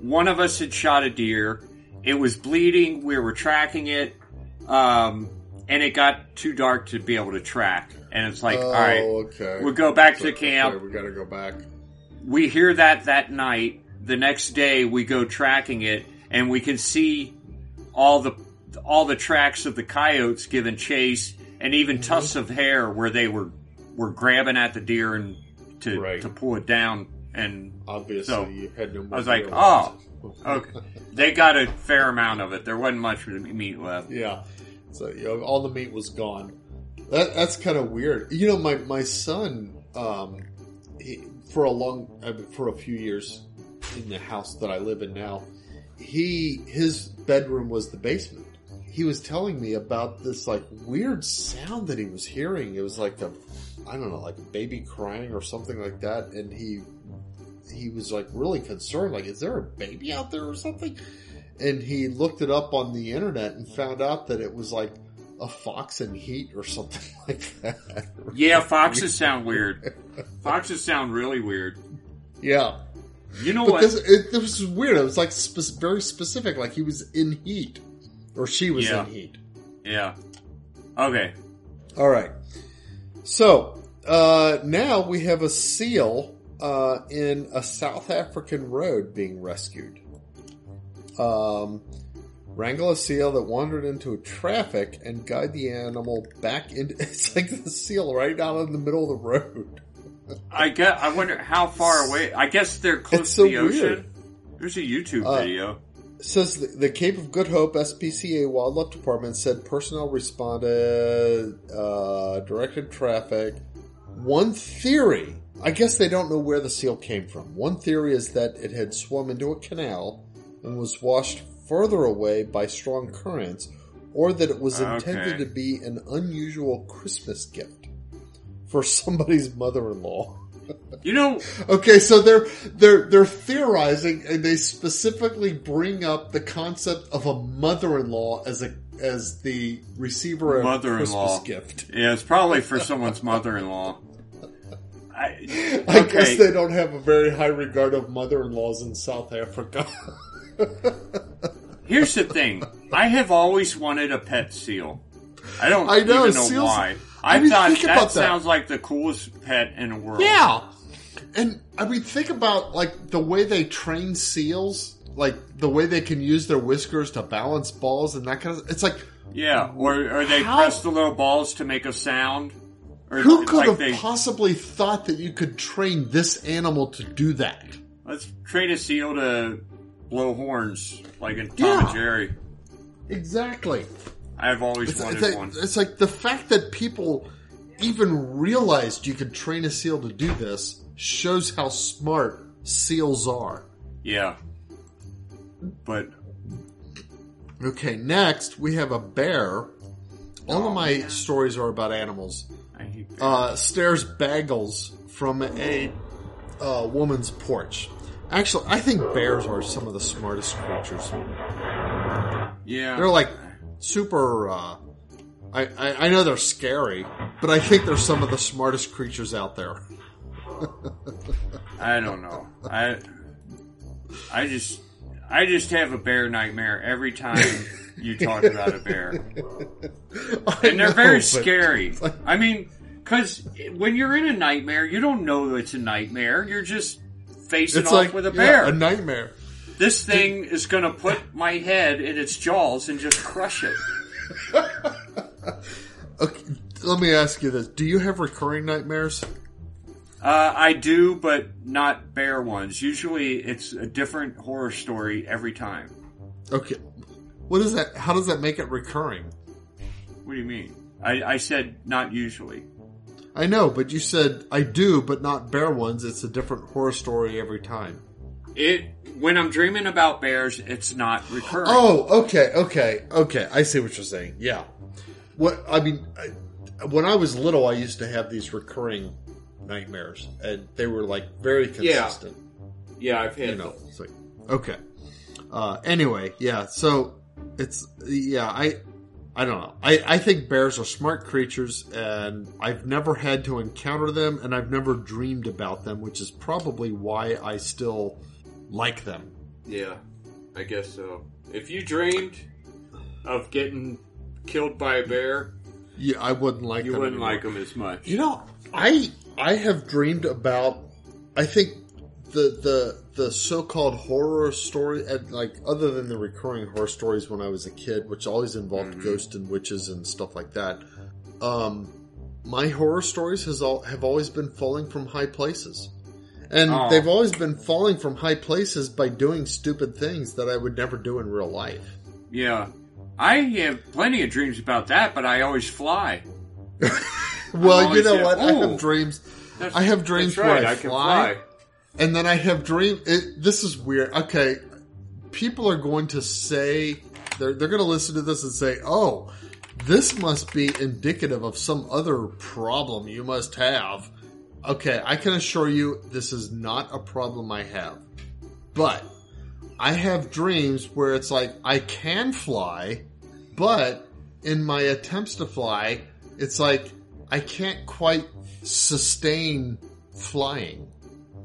one of us had shot a deer. It was bleeding. We were tracking it, um, and it got too dark to be able to track. And it's like, oh, all right, okay. we'll go back to Okay, camp. we gotta go back. we hear that that night. The next day, we go tracking it, and we can see all the all the tracks of the coyotes giving chase, and even Mm-hmm. tufts of hair where they were were grabbing at the deer and to Right. to pull it down. And Obviously, So, you had no I was like, oh, okay, they got a fair amount of it. There wasn't much meat left. Yeah. So you know, all the meat was gone. That that's kind of weird. You know, my my son, um, he, for a long, I mean, for a few years in the house that I live in now, he his bedroom was the basement. He was telling me about this like weird sound that he was hearing. It was like a, I don't know, like a baby crying or something like that, and he he was like really concerned. Like, is there a baby out there or something? and he looked it up on the internet and found out that it was like a fox in heat or something (laughs) like that. Yeah, foxes sound weird. Foxes sound really weird. yeah, You know but what? this it, this was weird. It was like spe- very specific, like he was in heat or she was Yeah. in heat. yeah. Okay. All right, so uh, now we have a seal uh, in a South African road being rescued. Um, wrangle a seal that wandered into traffic and guide the animal back into. (laughs) It's like the seal right out in the middle of the road. I get. I wonder how far away. I guess they're close to the ocean. weird. There's a YouTube Uh, video. Says the, the Cape of Good Hope SPCA Wildlife Department said personnel responded, uh, directed traffic. One theory, I guess they don't know where the seal came from. One theory is that it had swum into a canal and was washed further away by strong currents, or that it was intended Okay. to be an unusual Christmas gift for somebody's mother-in-law. You know, (laughs) Okay, so they're they're they're theorizing, and they specifically bring up the concept of a mother-in-law as a as the receiver of a Mother-in-law. Christmas gift. yeah, it's probably for someone's mother-in-law. I, I okay. guess they don't have a very high regard of mother-in-laws in South Africa. (laughs) Here's the thing. I have always wanted a pet seal. I don't I know, even know seals- why. I I, thought think that about that. sounds like the coolest pet in the world. yeah, and I mean, think about like the way they train seals, like the way they can use their whiskers to balance balls and that kind of. It's like Yeah, or, or they How- press the little balls to make a sound. Or who could like have they, possibly thought that you could train this animal to do that? Let's train a seal to blow horns, like in Tom Yeah. and Jerry. Exactly. I've always It's, wanted it's like, one. it's like the fact that people even realized you could train a seal to do this shows how smart seals are. Yeah. But Okay, next we have a bear. All Oh, of my man. stories are about animals. Uh, stares bagels from a uh, woman's porch. Actually, I think bears are some of the smartest creatures. yeah. They're like super. Uh, I, I I know they're scary, but I think they're some of the smartest creatures out there. (laughs) I don't know. I I just I just have a bear nightmare every time you talk about a bear. (laughs) And they're know, very scary. I mean, cuz when you're in a nightmare, you don't know it's a nightmare. You're just facing It's off like with a yeah, bear. a nightmare. this thing is going to put my head in its jaws and just crush it. (laughs) Okay, let me ask you this: Do you have recurring nightmares? Uh, I do, but not bear ones. Usually, it's a different horror story every time. Okay, what is that? How does that make it recurring? What do you mean? I, I said not usually. I know, but you said I do, but not bear ones. It's a different horror story every time. It when I'm dreaming about bears, it's not recurring. Oh, okay, okay, okay. I see what you're saying. Yeah. What I mean, I, when I was little, I used to have these recurring nightmares, and they were like very consistent. yeah, I've had You know, it's like okay. Uh, anyway, yeah. So it's yeah. I I don't know. I I think bears are smart creatures, and I've never had to encounter them, and I've never dreamed about them, which is probably why I still like them. Yeah, I guess so. If you dreamed of getting killed by a bear, Yeah, I wouldn't like you them. wouldn't anymore. like them as much. You know, I I have dreamed about. I think the the the so called horror story, like other than the recurring horror stories when I was a kid, which always involved Mhm. ghosts and witches and stuff like that. Um, my horror stories has all have always been falling from high places. And Oh. they've always been falling from high places by doing stupid things that I would never do in real life. Yeah. I have plenty of dreams about that, but I always fly. (laughs) (laughs) Well, you know what? I have dreams. I have dreams right, where I, can fly, fly. and then I have dream. It, this is weird. Okay, people are going to say they're they're going to listen to this and say, "Oh, this must be indicative of some other problem you must have." Okay, I can assure you this is not a problem I have, but I have dreams where it's like I can fly, but in my attempts to fly, it's like I can't quite sustain flying.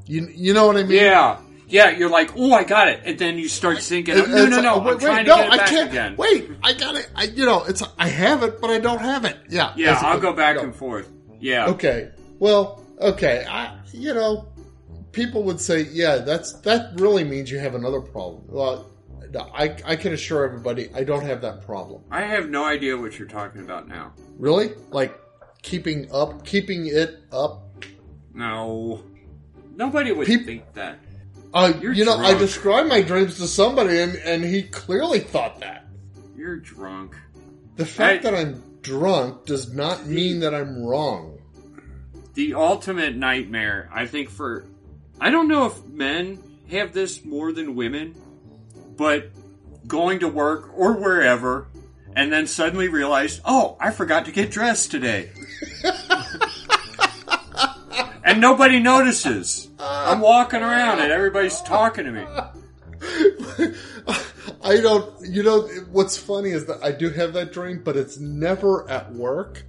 You you know what I mean? Yeah. Yeah, you're like, oh, I got it. And then you start sinking. It- no, no, like, no, wait, wait, no, I can't. again. Wait, I got it. I, you know, it's I have it, but I don't have it. Yeah, Yeah, I'll go back and forth. Yeah. Okay, well, okay, I, you know, people would say, yeah, that's that really means you have another problem. Well, I I can assure everybody, I don't have that problem. I have no idea what you're talking about now. Really, like keeping up, keeping it up. No. Nobody would Peop- think that. Uh, You're you know, I described my dreams to somebody, and and he clearly thought that. You're drunk. The fact I- that I'm drunk does not mean that I'm wrong. The ultimate nightmare, I think, for. I don't know if men have this more than women, but going to work or wherever Mm-hmm. and then suddenly realized, oh, I forgot to get dressed today. (laughs) and nobody notices. I'm walking around and everybody's talking to me. (laughs) I don't. You know what's funny is that I do have that dream, but it's never at work.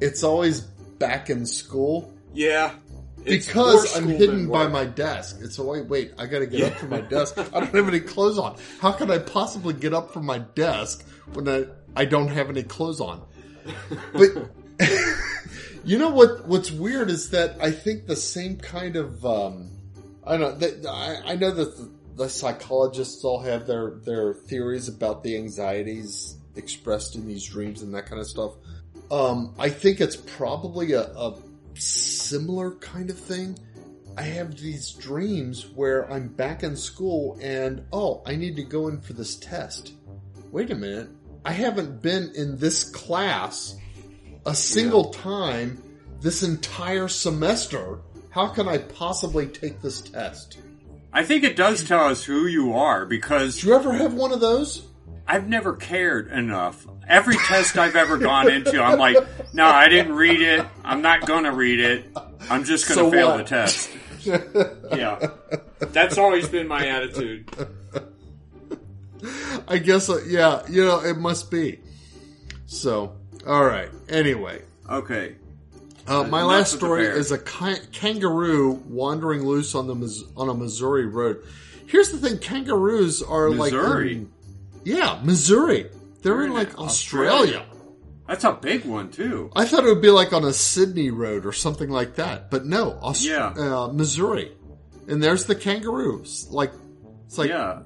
It's always back in school Yeah. Because I'm hidden by my desk. It's a wait. Wait, I got to get up from my desk. I don't have any clothes on. How can I possibly get up from my desk when I I don't have any clothes on? But (laughs) you know what? What's weird is that I think the same kind of um, I don't know. That, I, I know that the, the psychologists all have their their theories about the anxieties expressed in these dreams and that kind of stuff. Um, I think it's probably a, a similar kind of thing. I have these dreams where I'm back in school and oh, I need to go in for this test. Wait a minute. I haven't been in this class a single time this entire semester. How can I possibly take this test? I think it does tell us who you are because Do you ever have one of those? I've never cared enough. Every test I've ever gone into, I'm like, no, I didn't read it. I'm not going to read it. I'm just going to So fail what? the test. (laughs) Yeah. That's always been my attitude. (laughs) I guess, uh, yeah, you know, it must be. So, alright. Anyway, Okay. Uh, my Enough last story is a ki- kangaroo wandering loose on the on a Missouri road. Here's the thing: kangaroos are Missouri? like, in- yeah, Missouri. They're in like Australia. Australia. That's a big one, too. I thought it would be like on a Sydney road or something like that, but no, Aust- Yeah. uh, Missouri. And there's the kangaroos. Like, it's like yeah.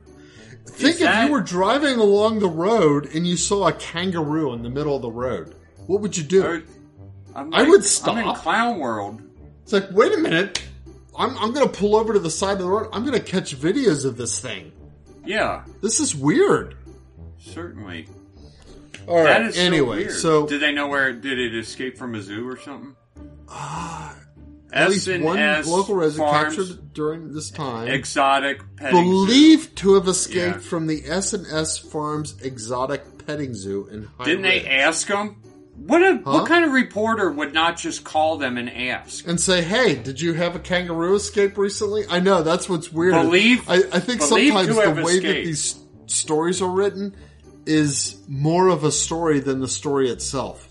Think if that- you were driving along the road and you saw a kangaroo in the middle of the road. What would you do? I like- would I'm in stop. clown world. It's like, wait a minute. I'm, I'm going to pull over to the side of the road. I'm going to catch videos of this thing. Yeah, This is weird. certainly. All right. That is so anyway, weird. so did they know where? Did it escape from a zoo or something? Ah, at least one local resident Farms, captured during this time exotic petting zoo. believed to have escaped Yeah. from the S and S Farms exotic petting zoo in High Didn't they ask them? What a, Huh? what kind of reporter would not just call them and ask? and say, "Hey, did you have a kangaroo escape recently?" I know that's what's weird. Believe- I, I think believe sometimes the way that these stories are written is more of a story than the story itself.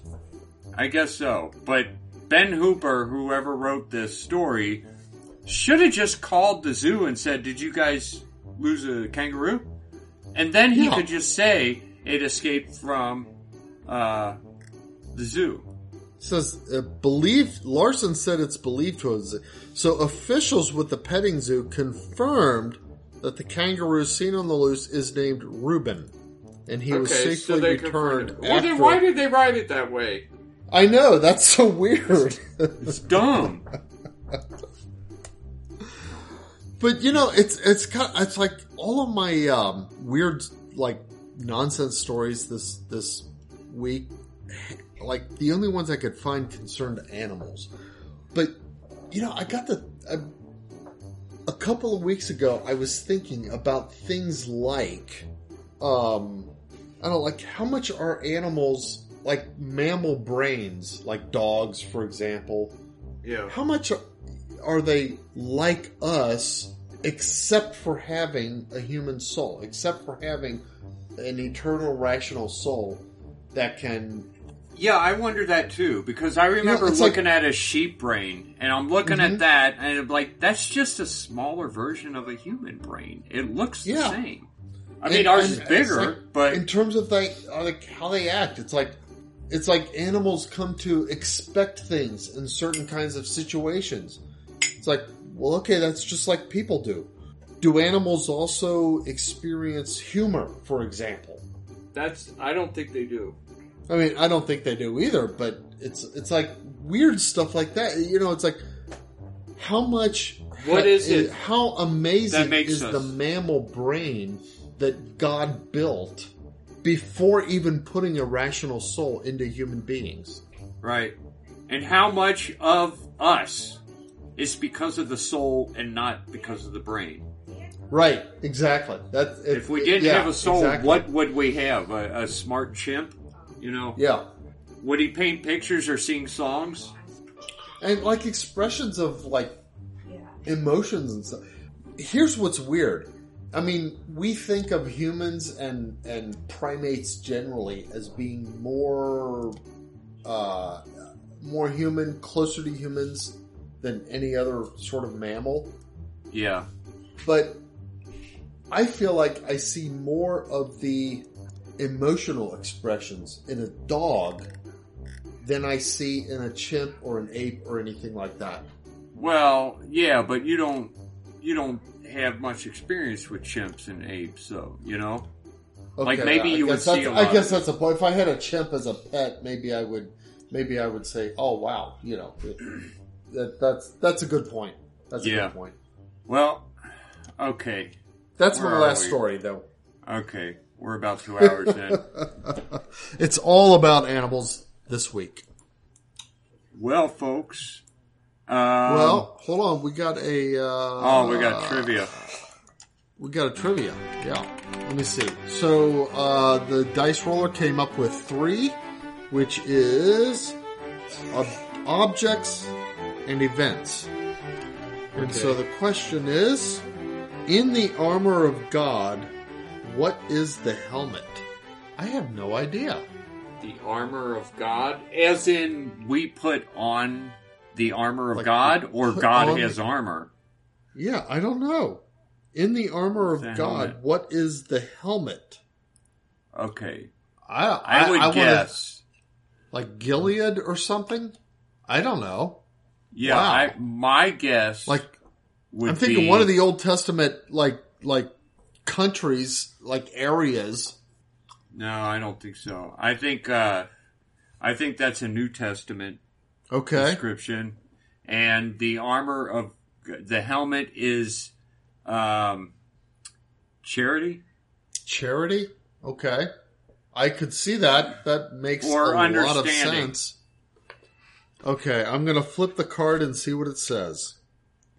I guess so. But Ben Hooper, whoever wrote this story, should have just called the zoo and said, "Did you guys lose a kangaroo?" And then he Yeah. could just say it escaped from uh, the zoo. It says uh, believed Larson said it's believed to have so officials with the petting zoo confirmed that the kangaroo seen on the loose is named Reuben and he was safely returned Well, then why did they write it that way? I know that's so weird It's dumb. but you know it's it's kind of, it's like all of my um, weird like nonsense stories this this week like the only ones I could find concerned animals but you know I got the I, a couple of weeks ago I was thinking about things like um I don't know like how much are animals like mammal brains like dogs for example Yeah. how much are, are they like us except for having a human soul except for having an eternal rational soul that can Yeah, I wonder that too because I remember it's like- looking at a sheep brain and I'm looking Mhm. at that and I'm like, that's just a smaller version of a human brain. It looks the same. I And- mean, ours is bigger, like- but in terms of like, like how they act it's like it's like animals come to expect things in certain kinds of situations it's like well okay that's just like people do do animals also experience humor for example that's I don't think they do. I mean, I don't think they do either, but it's it's like weird stuff like that. You know, it's like how much What is it How amazing is us- the mammal brain that God built before even putting a rational soul into human beings? Right. And how much of us is because of the soul and not because of the brain? Right, exactly. That it- If we didn't yeah, have a soul, exactly. what would we have? A, a smart chimp? You know? Yeah, Would he paint pictures or sing songs? and like expressions of like emotions and stuff. Here's what's weird. I mean, we think of humans and and primates generally as being more uh, more human, closer to humans than any other sort of mammal. Yeah. But I feel like I see more of the emotional expressions in a dog than I see in a chimp or an ape or anything like that. Well, yeah, but you don't you don't have much experience with chimps and apes, so you know. Like, maybe you would see a I guess that's a point. If I had a chimp as a pet, maybe I would. Maybe I would say, "Oh wow," you know. That, that's that's a good point. That's a Yeah. good point. Well, okay, That's Where my last we? story, though. okay, we're about two (laughs) hours in. it's all about animals this week. Well, folks. Um, well, hold on. We got a. Uh, oh, we got trivia. We got a trivia. Yeah. Let me see. So uh, the dice roller came up with three, which is ob- objects and events. And so the question is In the armor of God, what is the helmet? I have no idea. The armor of God, as in we put on the armor of Like, God, or God on- has armor. Yeah, I don't know. In the armor of The God, helmet. what is the helmet? Okay, I I, would wanna- guess. like Gilead or something. I don't know. Yeah, Wow. I, my guess. Like I'm thinking be, one of the Old Testament like like countries, like areas. No, I don't think so. I think uh I think that's a New Testament Okay. description, and the armor of the helmet is um, charity Charity? Okay. I could see that. That makes Or a lot of sense. Okay, I'm going to flip the card and see what it says.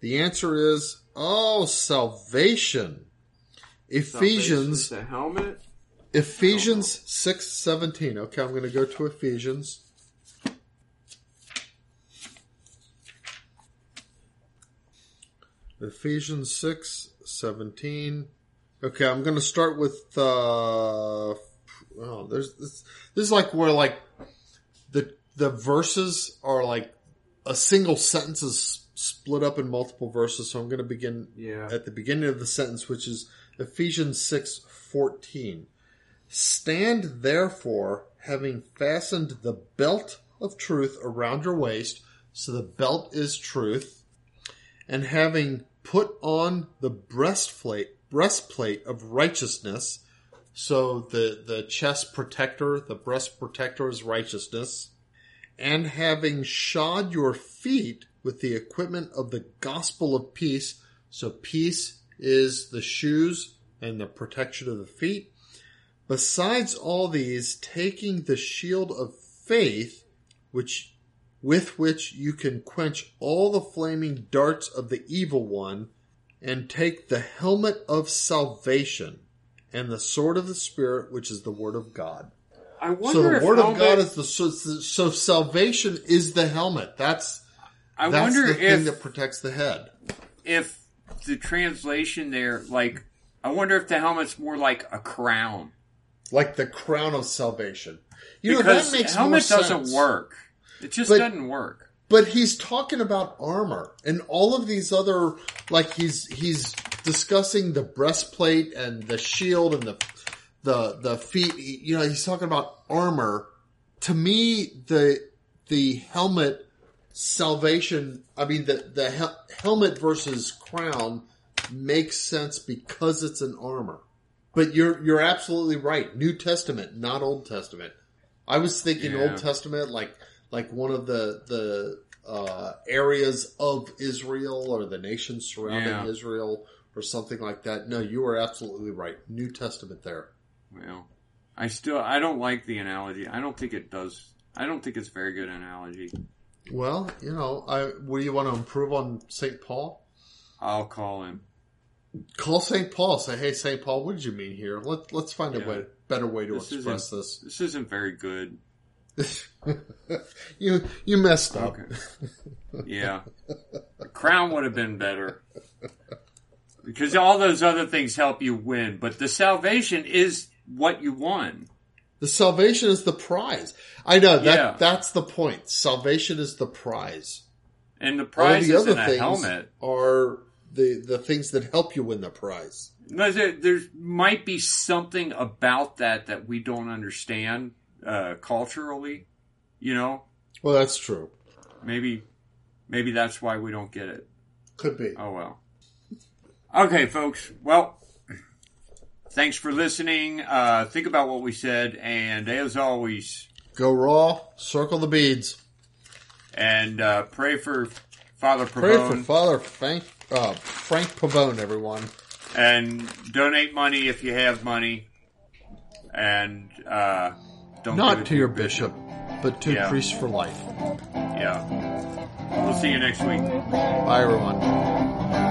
The answer is oh, salvation. Ephesians the helmet. Ephesians 6:17. Okay, I'm going to go to Ephesians. Ephesians 6:17. Okay, I'm going to start with uh oh, there's this this is like where like the the verses are like a single sentence is split up in multiple verses, so I'm going to begin Yeah. at the beginning of the sentence, which is Ephesians six fourteen. Stand therefore, having fastened the belt of truth around your waist, so the belt is truth, and having put on the breastplate breastplate of righteousness, so the the chest protector, the breast protector is righteousness, and having shod your feet with the equipment of the gospel of peace. So peace is the shoes and the protection of the feet. Besides all these, taking the shield of faith, which with which you can quench all the flaming darts of the evil one, and take the helmet of salvation and the sword of the spirit, which is the word of God. I So wonder the if word of God is the so, so salvation is the helmet. That's I that's wonder the thing if that protects the head. if the translation there, like, I wonder if the helmet's more like a crown Like the crown of salvation. You know that makes helmet doesn't work. It just But- doesn't work. But he's talking about armor and all of these other like he's he's discussing the breastplate and the shield and the the the feet. You know, he's talking about armor. To me, the the helmet salvation. I mean, the the hel- helmet versus crown makes sense because it's an armor. But you're you're absolutely right. New Testament, not Old Testament. I was thinking Yeah. Old Testament, like like one of the the uh, areas of Israel or the nations surrounding Yeah. Israel or something like that. No, you are absolutely right. New Testament there. Well, I still I don't like the analogy. I don't think it does. I don't think it's a very good analogy. Well, you know, I what do you want to improve on Saint Paul? I'll call him. Call Saint Paul. Say, hey, Saint Paul, what did you mean here? Let Let's find a way, better way to This express this. This isn't very good. (laughs) you you messed up. Okay. Yeah. The crown would have been better. Because all those other things help you win, but the salvation is what you won. The salvation is the prize. I know that Yeah. that's the point. Salvation is the prize. And the All prize the other things helmet. are the the things that help you win the prize. No, there, there might be something about that that we don't understand uh, culturally. You know, Well, that's true. maybe maybe that's why we don't get it. Could be. Oh well. Okay, folks. Well, thanks for listening. Uh, think about what we said, and as always, Go raw. Circle the beads. and uh, pray for Father Pavone. Pray for Father Frank uh, Frank Pavone, everyone. and donate money if you have money, and uh, don't Not it to your bishop, but to Yeah. Priests for Life. Yeah. We'll see you next week. Bye, everyone.